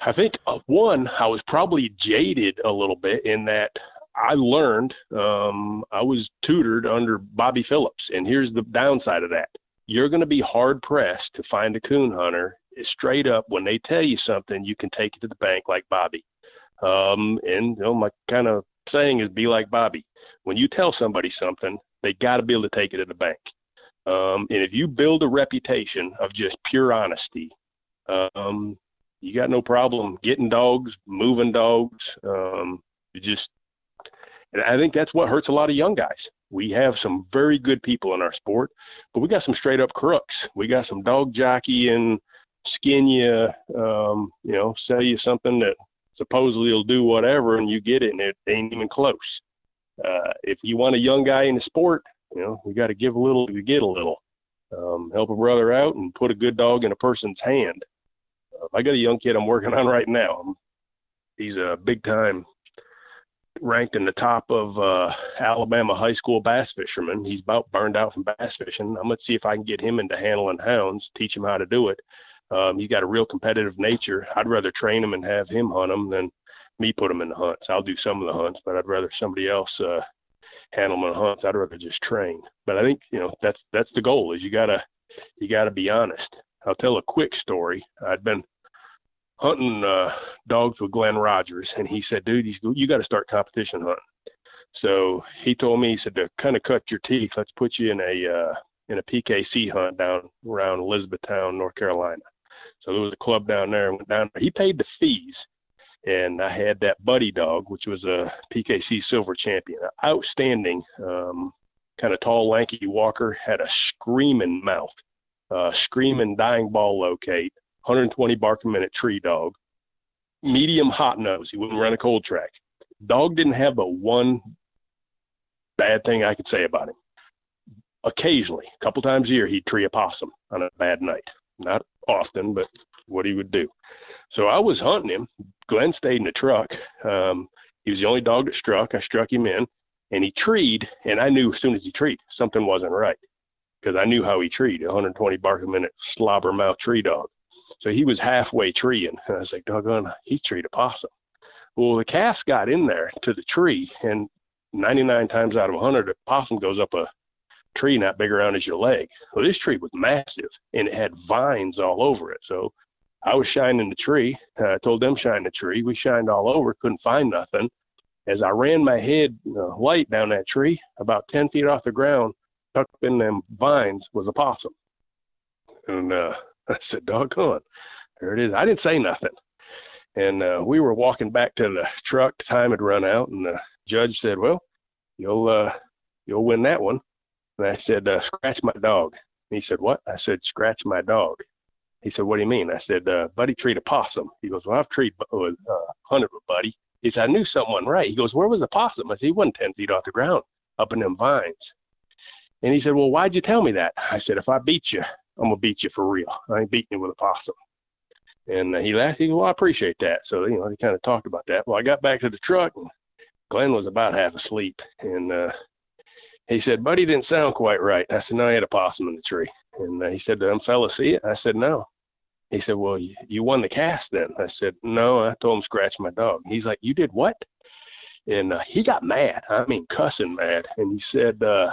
I think uh, one, I was probably jaded a little bit in that I learned um, I was tutored under Bobby Phillips, and here's the downside of that: you're going to be hard pressed to find a coon hunter straight up when they tell you something, you can take it to the bank like Bobby. Um, and you know, my kind of saying is be like Bobby. When you tell somebody something, they got to be able to take it to the bank. Um, and if you build a reputation of just pure honesty, um, you got no problem getting dogs, moving dogs. Um, just, and I think that's what hurts a lot of young guys. We have some very good people in our sport, but we got some straight up crooks. We got some dog jockey and skin you, um, you know, sell you something that supposedly will do whatever, and you get it, and it ain't even close. Uh, if you want a young guy in the sport, you know, we got to give a little to get a little. Um, help a brother out and put a good dog in a person's hand. Uh, I got a young kid I'm working on right now. He's a big time ranked in the top of uh, Alabama high school bass fisherman. He's about burned out from bass fishing. I'm gonna see if I can get him into handling hounds, teach him how to do it. Um, he's got a real competitive nature. I'd rather train him and have him hunt them than me put him in the hunts. I'll do some of the hunts, but I'd rather somebody else uh, handle my hunts. I'd rather just train. But I think you know that's that's the goal. Is you gotta you gotta be honest. I'll tell a quick story. I'd been hunting uh, dogs with Glenn Rogers, and he said, "Dude, he's, you got to start competition hunting." So he told me, he said, to kind of cut your teeth, let's put you in a uh, in a PKC hunt down around Elizabethtown, North Carolina. So there was a club down there. Went down. He paid the fees, and I had that Buddy dog, which was a PKC Silver Champion, outstanding, um, kind of tall, lanky walker. Had a screaming mouth, uh, screaming dying bawl locate, 120 bark a minute tree dog, medium hot nose. He wouldn't run a cold track. Dog didn't have but one bad thing I could say about him. occasionally, a couple times a year, he'd tree a possum on a bad night. Not often, but what he would do. So I was hunting him. Glenn stayed in the truck. Um, he was the only dog that struck. I struck him in, and he treed. And I knew as soon as he treed, something wasn't right because I knew how he treed 120 bark a minute slobber mouth tree dog. So he was halfway treeing. And I was like, doggone, he treed a possum. Well, the cast got in there to the tree, and 99 times out of 100, a possum goes up a tree not big around as your leg. Well, this tree was massive, and it had vines all over it. So I was shining the tree. Uh, I told them shine the tree. We shined all over, couldn't find nothing. As I ran my head uh, light down that tree, about 10 feet off the ground, tucked in them vines was a possum. And uh, I said, doggone, there it is. I didn't say nothing. And uh, we were walking back to the truck. Time had run out, and the judge said, "Well, you'll uh, you'll win that one." And I said, uh, "Scratch my dog." And he said, "What?" I said, "Scratch my dog." He said, "What do you mean?" I said, uh, "Buddy treat a possum." He goes, "Well, I've treated a uh, hunted with Buddy." He said, "I knew someone right." He goes, "Where was the possum?" I said, "He wasn't ten feet off the ground, up in them vines." And he said, Well, why'd you tell me that? I said, If I beat you, I'm going to beat you for real. I ain't beating you with a possum. And uh, he laughed. He goes, Well, I appreciate that. So, you know, he kind of talked about that. Well, I got back to the truck and Glenn was about half asleep. And uh, he said, Buddy didn't sound quite right. I said, No, I had a possum in the tree. And uh, he said, Them fellas see it? I said, No. He said, Well, you, you won the cast then. I said, No, I told him scratch my dog. He's like, You did what? And uh, he got mad. I mean, cussing mad. And he said, uh,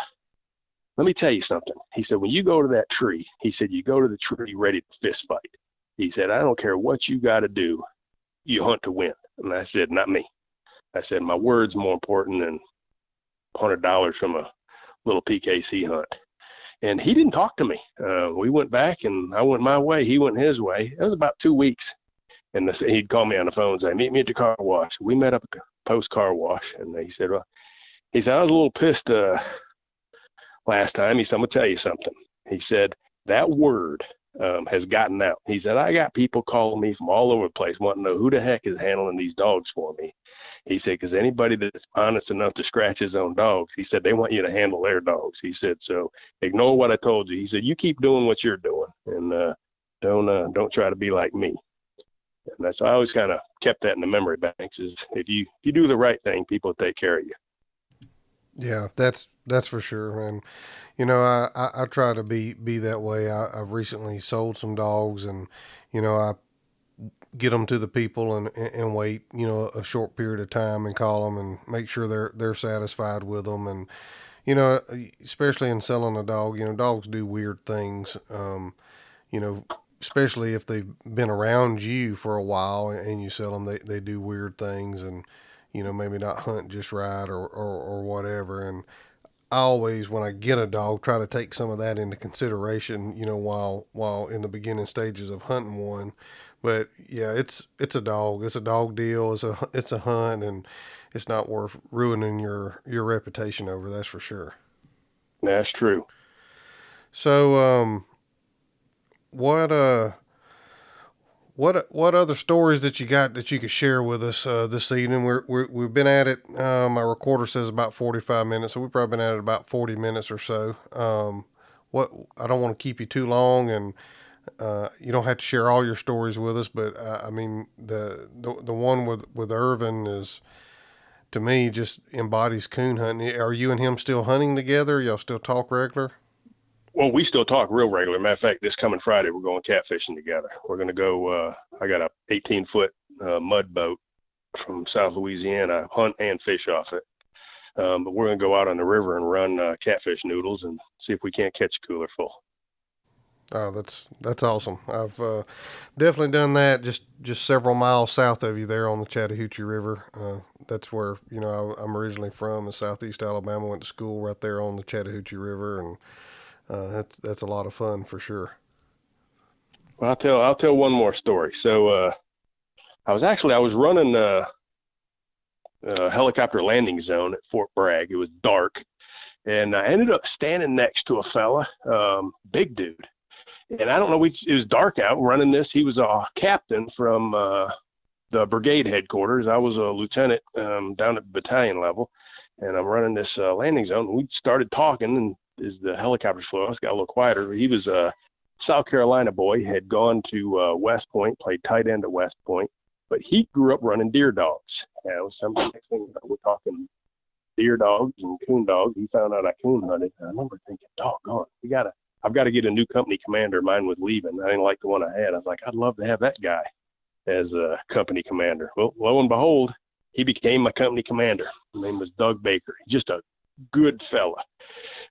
let me tell you something. He said, when you go to that tree, he said, you go to the tree ready to fist fight. He said, I don't care what you got to do, you hunt to win. And I said, not me. I said, my word's more important than $100 from a little PKC hunt. And he didn't talk to me. Uh, we went back and I went my way. He went his way. It was about two weeks. And this, he'd call me on the phone and say, meet me at the car wash. We met up at the post car wash. And he said, well, he said, I was a little pissed. Uh, last time. He said, I'm going to tell you something. He said, that word um, has gotten out. He said, I got people calling me from all over the place wanting to know who the heck is handling these dogs for me. He said, because anybody that's honest enough to scratch his own dogs, he said, they want you to handle their dogs. He said, so ignore what I told you. He said, you keep doing what you're doing and uh, don't uh, don't try to be like me. And that's I always kind of kept that in the memory banks is if you if you do the right thing, people take care of you. Yeah, that's that's for sure. And you know, I, I, I try to be be that way. I, I've recently sold some dogs, and you know, I get them to the people and and wait, you know, a short period of time and call them and make sure they're they're satisfied with them. And you know, especially in selling a dog, you know, dogs do weird things. Um, you know, especially if they've been around you for a while and you sell them, they they do weird things and you know, maybe not hunt just right or, or, or whatever. And I always, when I get a dog, try to take some of that into consideration, you know, while, while in the beginning stages of hunting one. But yeah, it's, it's a dog. It's a dog deal. It's a, it's a hunt and it's not worth ruining your, your reputation over. That's for sure. That's true. So, um, what, uh, what what other stories that you got that you could share with us uh, this evening? We're, we're we've been at it. Uh, my recorder says about forty five minutes, so we've probably been at it about forty minutes or so. Um, what I don't want to keep you too long, and uh, you don't have to share all your stories with us. But uh, I mean, the, the the one with with Irvin is to me just embodies coon hunting. Are you and him still hunting together? Y'all still talk regular? Well, we still talk real regular. Matter of fact, this coming Friday, we're going catfishing together. We're going to go. Uh, I got a 18 foot uh, mud boat from South Louisiana, hunt and fish off it. Um, but we're going to go out on the river and run uh, catfish noodles and see if we can't catch a cooler full. Oh, that's that's awesome. I've uh, definitely done that just just several miles south of you there on the Chattahoochee River. Uh, that's where you know I, am originally from, in Southeast Alabama. Went to school right there on the Chattahoochee River, and uh, that's that's a lot of fun for sure. Well, I'll tell I'll tell one more story. So uh, I was actually I was running a, a, helicopter landing zone at Fort Bragg. It was dark, and I ended up standing next to a fella, um, big dude, and I don't know. We, it was dark out running this. He was a captain from uh, the brigade headquarters. I was a lieutenant um, down at battalion level, and I'm running this uh, landing zone. We started talking and as the helicopters flew, it got a little quieter. He was a South Carolina boy, had gone to uh, West Point, played tight end at West Point, but he grew up running deer dogs. And it was something next thing we're talking deer dogs and coon dogs. He found out I coon hunted. And I remember thinking, doggone, we gotta I've got to get a new company commander. Mine was leaving. I didn't like the one I had. I was like, I'd love to have that guy as a company commander. Well, lo and behold, he became my company commander. His name was Doug Baker. Just a good fella.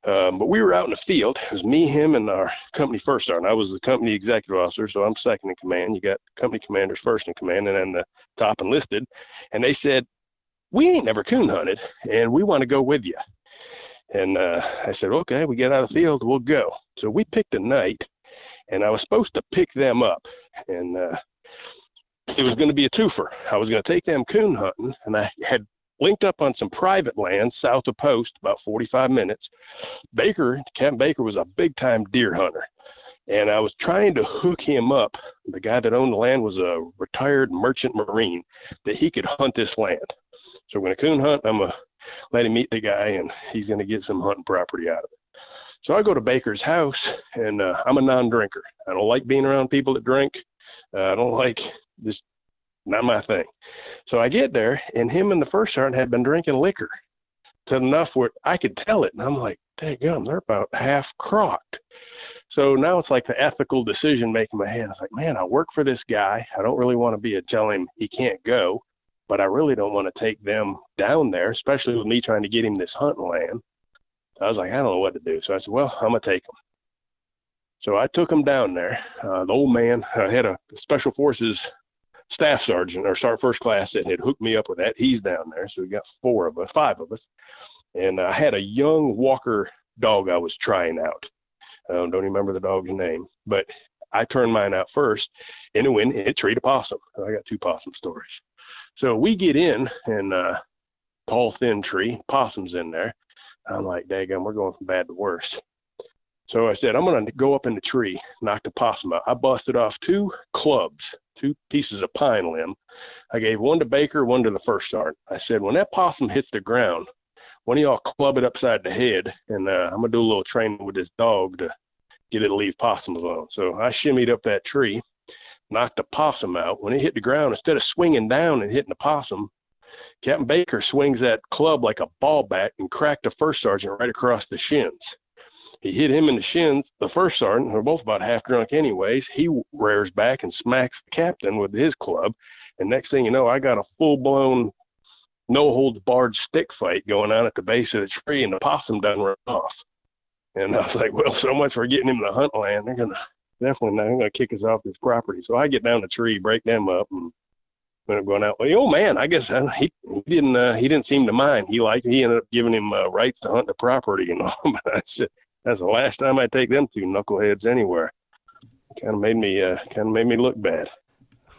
Um, but we were out in the field. It was me, him, and our company first sergeant. I was the company executive officer, so I'm second in command. You got company commanders first in command, and then the top enlisted. And they said, "We ain't never coon hunted, and we want to go with you." And uh, I said, "Okay, we get out of the field, we'll go." So we picked a night, and I was supposed to pick them up, and uh, it was going to be a twofer. I was going to take them coon hunting, and I had linked up on some private land south of Post, about 45 minutes. Baker, Captain Baker, was a big time deer hunter. And I was trying to hook him up. The guy that owned the land was a retired merchant marine that he could hunt this land. So when a coon hunt. I'm going to let him meet the guy, and he's going to get some hunting property out of it. So I go to Baker's house, and uh, I'm a non drinker. I don't like being around people that drink. Uh, I don't like this not my thing. So I get there, and him and the first sergeant had been drinking liquor to enough where I could tell it. And I'm like, gum, they're about half crocked. So now it's like the ethical decision making my head. I was like, man, I work for this guy. I don't really want to be a tell him he can't go, but I really don't want to take them down there, especially with me trying to get him this hunting land. So I was like, I don't know what to do. So I said, well, I'm gonna take him. So I took him down there. Uh, the old man I had a special forces staff sergeant or sergeant first class that had hooked me up with that. He's down there, so we got four of us, five of us, and I had a young Walker dog I was trying out. Um, don't remember the dog's name, but I turned mine out first, and it went. It treated a possum. I got two possum stories. So we get in, and uh, tall, thin tree, possums in there. I'm like, daggum, we're going from bad to worse. So I said, I'm going to go up in the tree, knock the possum out. I busted off two clubs, two pieces of pine limb. I gave one to Baker, one to the first sergeant. I said, when that possum hits the ground, one of y'all club it upside the head, and uh, I'm to do a little training with this dog to get it to leave possums alone. So I shimmied up that tree, knocked the possum out. When it hit the ground, instead of swinging down and hitting the possum, Captain Baker swings that club like a ball bat and cracked the first sergeant right across the shins. He hit him in the shins. The first sergeant, they're both about half drunk anyways, he rears back and smacks the captain with his club. And next thing you know, I got a full blown, no holds barred stick fight going on at the base of the tree, and the possum done run off. And I was like, well, so much for getting him to hunt land. They're gonna definitely not gonna kick us off this property. So I get down the tree, break them up, and end up going out. Well, the old man, I guess uh, he, he didn't uh, he didn't seem to mind. He liked he ended up giving him uh, rights to hunt the property and all. but I said, that's the last time I take them two knuckleheads anywhere. Kind of made me, uh, kind of made me look bad.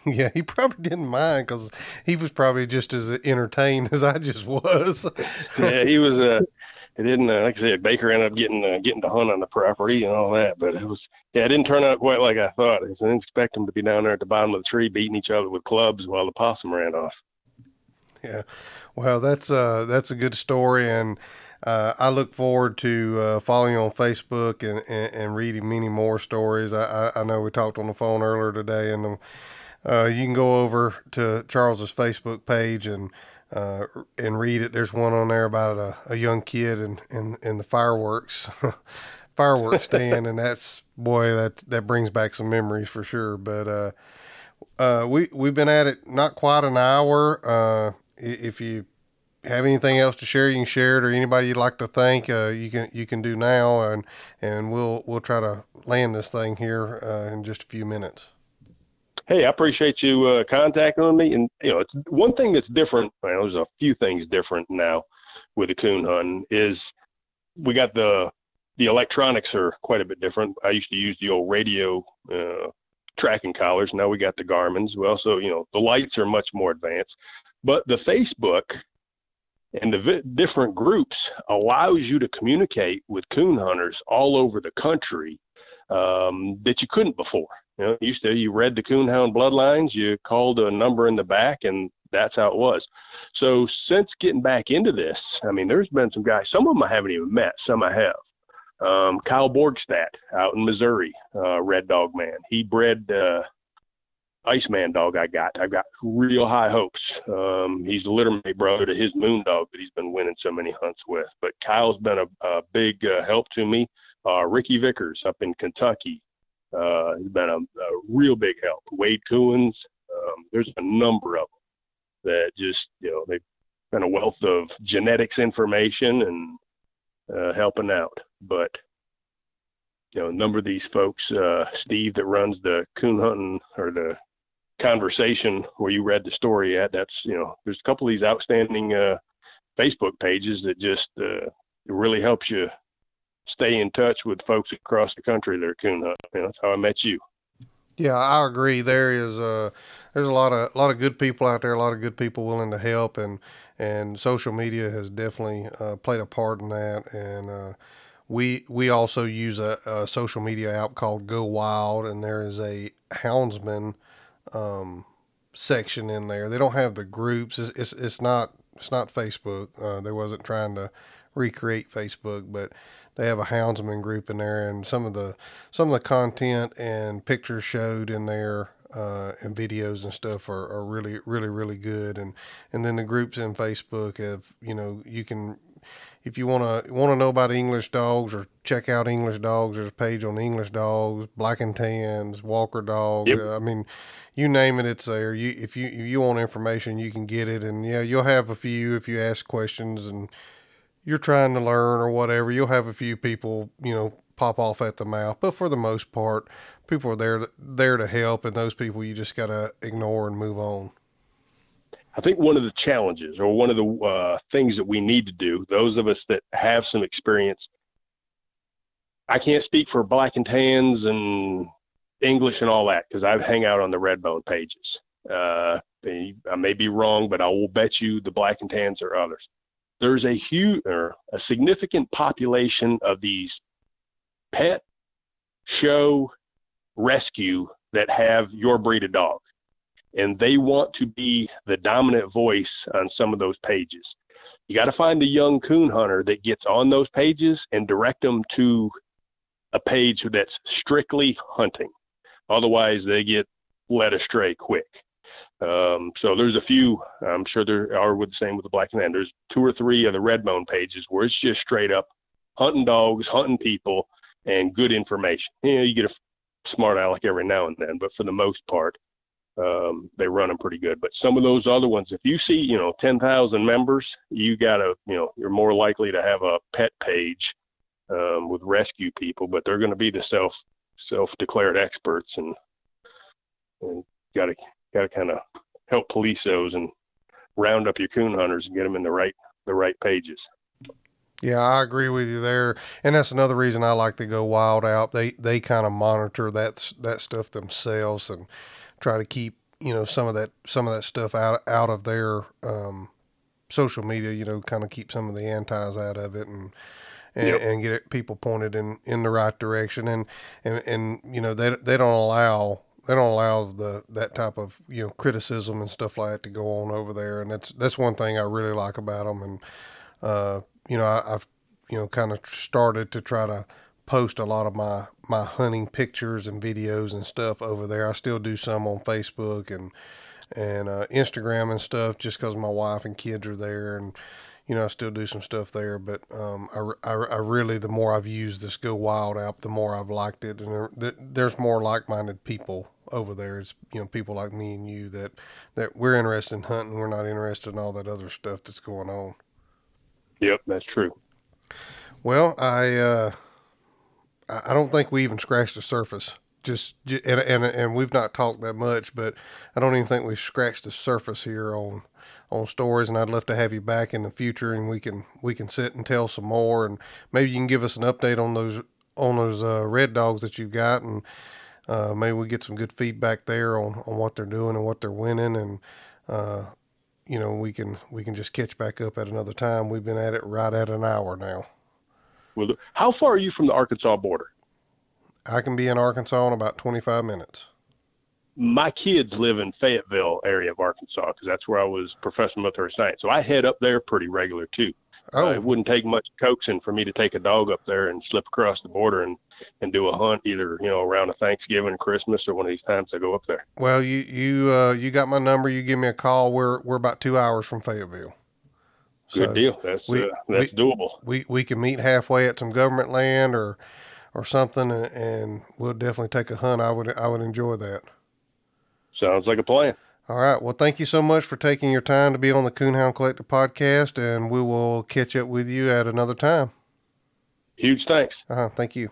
Yeah, he probably didn't mind because he was probably just as entertained as I just was. yeah, he was. Uh, it didn't, uh, like I said, Baker ended up getting uh, getting to hunt on the property and all that. But it was, yeah, it didn't turn out quite like I thought. I didn't expect them to be down there at the bottom of the tree beating each other with clubs while the possum ran off. Yeah, well, that's uh, that's a good story, and uh, I look forward to uh, following you on Facebook and, and, and, reading many more stories. I, I, I, know we talked on the phone earlier today, and the, uh, you can go over to Charles's Facebook page and uh, and read it. There's one on there about a, a young kid and in, in, in, the fireworks fireworks stand, and that's boy that that brings back some memories for sure. But uh, uh, we we've been at it not quite an hour. if you have anything else to share, you can share it, or anybody you'd like to thank, uh, you can you can do now, and and we'll we'll try to land this thing here uh, in just a few minutes. Hey, I appreciate you uh, contacting me, and you know, it's one thing that's different. Well, there's a few things different now with the coon hunting is we got the the electronics are quite a bit different. I used to use the old radio uh, tracking collars. Now we got the Garmin's. Well, so you know the lights are much more advanced, but the Facebook and the different groups allows you to communicate with coon hunters all over the country um, that you couldn't before. You know, used to you read the coonhound bloodlines, you called a number in the back, and that's how it was. So since getting back into this, I mean, there's been some guys. Some of them I haven't even met. Some I have. Um, Kyle Borgstadt out in Missouri, uh, Red Dog Man. He bred uh, Iceman dog I got. I've got real high hopes. Um, he's littermate brother to his moon dog that he's been winning so many hunts with. But Kyle's been a, a big uh, help to me. Uh, Ricky Vickers up in Kentucky uh, has been a, a, real big help. Wade Coons, um, there's a number of them that just, you know, they've been a wealth of genetics information and uh, helping out. But you know, a number of these folks, uh, Steve that runs the coon hunting or the conversation where you read the story at, that's, you know, there's a couple of these outstanding uh, Facebook pages that just uh, really helps you stay in touch with folks across the country that are coon hunting. You know, that's how I met you. Yeah, I agree. There is a there's a lot of a lot of good people out there, a lot of good people willing to help, and and social media has definitely uh, played a part in that. And uh, we we also use a, a, social media app called Go Wild, and there is a houndsman um, section in there. They don't have the groups. It's it's, it's not it's not Facebook. Uh, they wasn't trying to recreate Facebook, but they have a houndsman group in there, and some of the some of the content and pictures showed in there uh, and videos and stuff are, are really really really good. And and then the groups in Facebook have you know you can if you want to want to know about English dogs or check out English dogs, there's a page on English dogs, black and tans, Walker dog. Yep. I mean, you name it, it's there. You if you if you want information, you can get it, and yeah, you'll have a few if you ask questions and you're trying to learn or whatever. You'll have a few people, you know, pop off at the mouth, but for the most part, people are there there to help, and those people you just gotta ignore and move on. I think one of the challenges or one of the uh, things that we need to do, those of us that have some experience, I can't speak for black and tans and English and all that because I hang out on the Redbone pages. Uh, I may be wrong, but I will bet you the black and tans are others. There's a huge or a significant population of these pet show rescue that have your breed of dog and they want to be the dominant voice on some of those pages. You got to find a young coon hunter that gets on those pages and direct them to a page that's strictly hunting. Otherwise, they get led astray quick. Um, so there's a few. I'm sure there are with the same with the black man. There's two or three of the redbone pages where it's just straight up hunting dogs, hunting people, and good information. You know, you get a smart aleck every now and then, but for the most part, um, they run them pretty good. But some of those other ones, if you see, you know, 10,000 members, you got to, you know, you're more likely to have a pet page um, with rescue people, but they're going to be the self self declared experts and and got to got to kind of help police those and round up your coon hunters and get them in the right the right pages. Yeah, I agree with you there, and that's another reason I like to go wild out. They they kind of monitor that that stuff themselves and try to keep you know some of that some of that stuff out out of their um, social media. You know, kind of keep some of the antis out of it and. And, yep. and get it, people pointed in, in the right direction, and, and and you know they they don't allow they don't allow the that type of you know criticism and stuff like that to go on over there, and that's that's one thing I really like about them. And uh, you know, I, have you know kind of started to try to post a lot of my my hunting pictures and videos and stuff over there. I still do some on Facebook and and uh, Instagram and stuff just because my wife and kids are there and you know I still do some stuff there. But um, I, I, I, really the more I've used this Go Wild app, the more I've liked it, and there, there's more like-minded people over there. It's you know people like me and you that that we're interested in hunting. We're not interested in all that other stuff that's going on. Yep, that's true. Well, I. Uh, I don't think we even scratched the surface. Just and and and we've not talked that much, but I don't even think we've scratched the surface here on on stories. And I'd love to have you back in the future, and we can we can sit and tell some more, and maybe you can give us an update on those on those uh, red dogs that you've got, and uh, maybe we get some good feedback there on on what they're doing and what they're winning, and uh, you know we can we can just catch back up at another time. We've been at it right at an hour now. Well, how far are you from the Arkansas border? I can be in Arkansas in about 25 minutes. My kids live in Fayetteville area of Arkansas because that's where I was professor of military science. So I head up there pretty regular too. Oh. Uh, it wouldn't take much coaxing for me to take a dog up there and slip across the border and, and do a hunt either, you know, around a Thanksgiving, Christmas, or one of these times I go up there. Well, you you uh, you got my number. You give me a call. We're we're about two hours from Fayetteville. Good so deal. That's we, uh, that's we, doable. We we can meet halfway at some government land or or something, and, and we'll definitely take a hunt. I would I would enjoy that. Sounds like a plan. All right. Well, thank you so much for taking your time to be on the Coonhound Collective podcast, and we will catch up with you at another time. Huge thanks. Uh-huh. Thank you.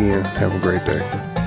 again. Have a great day.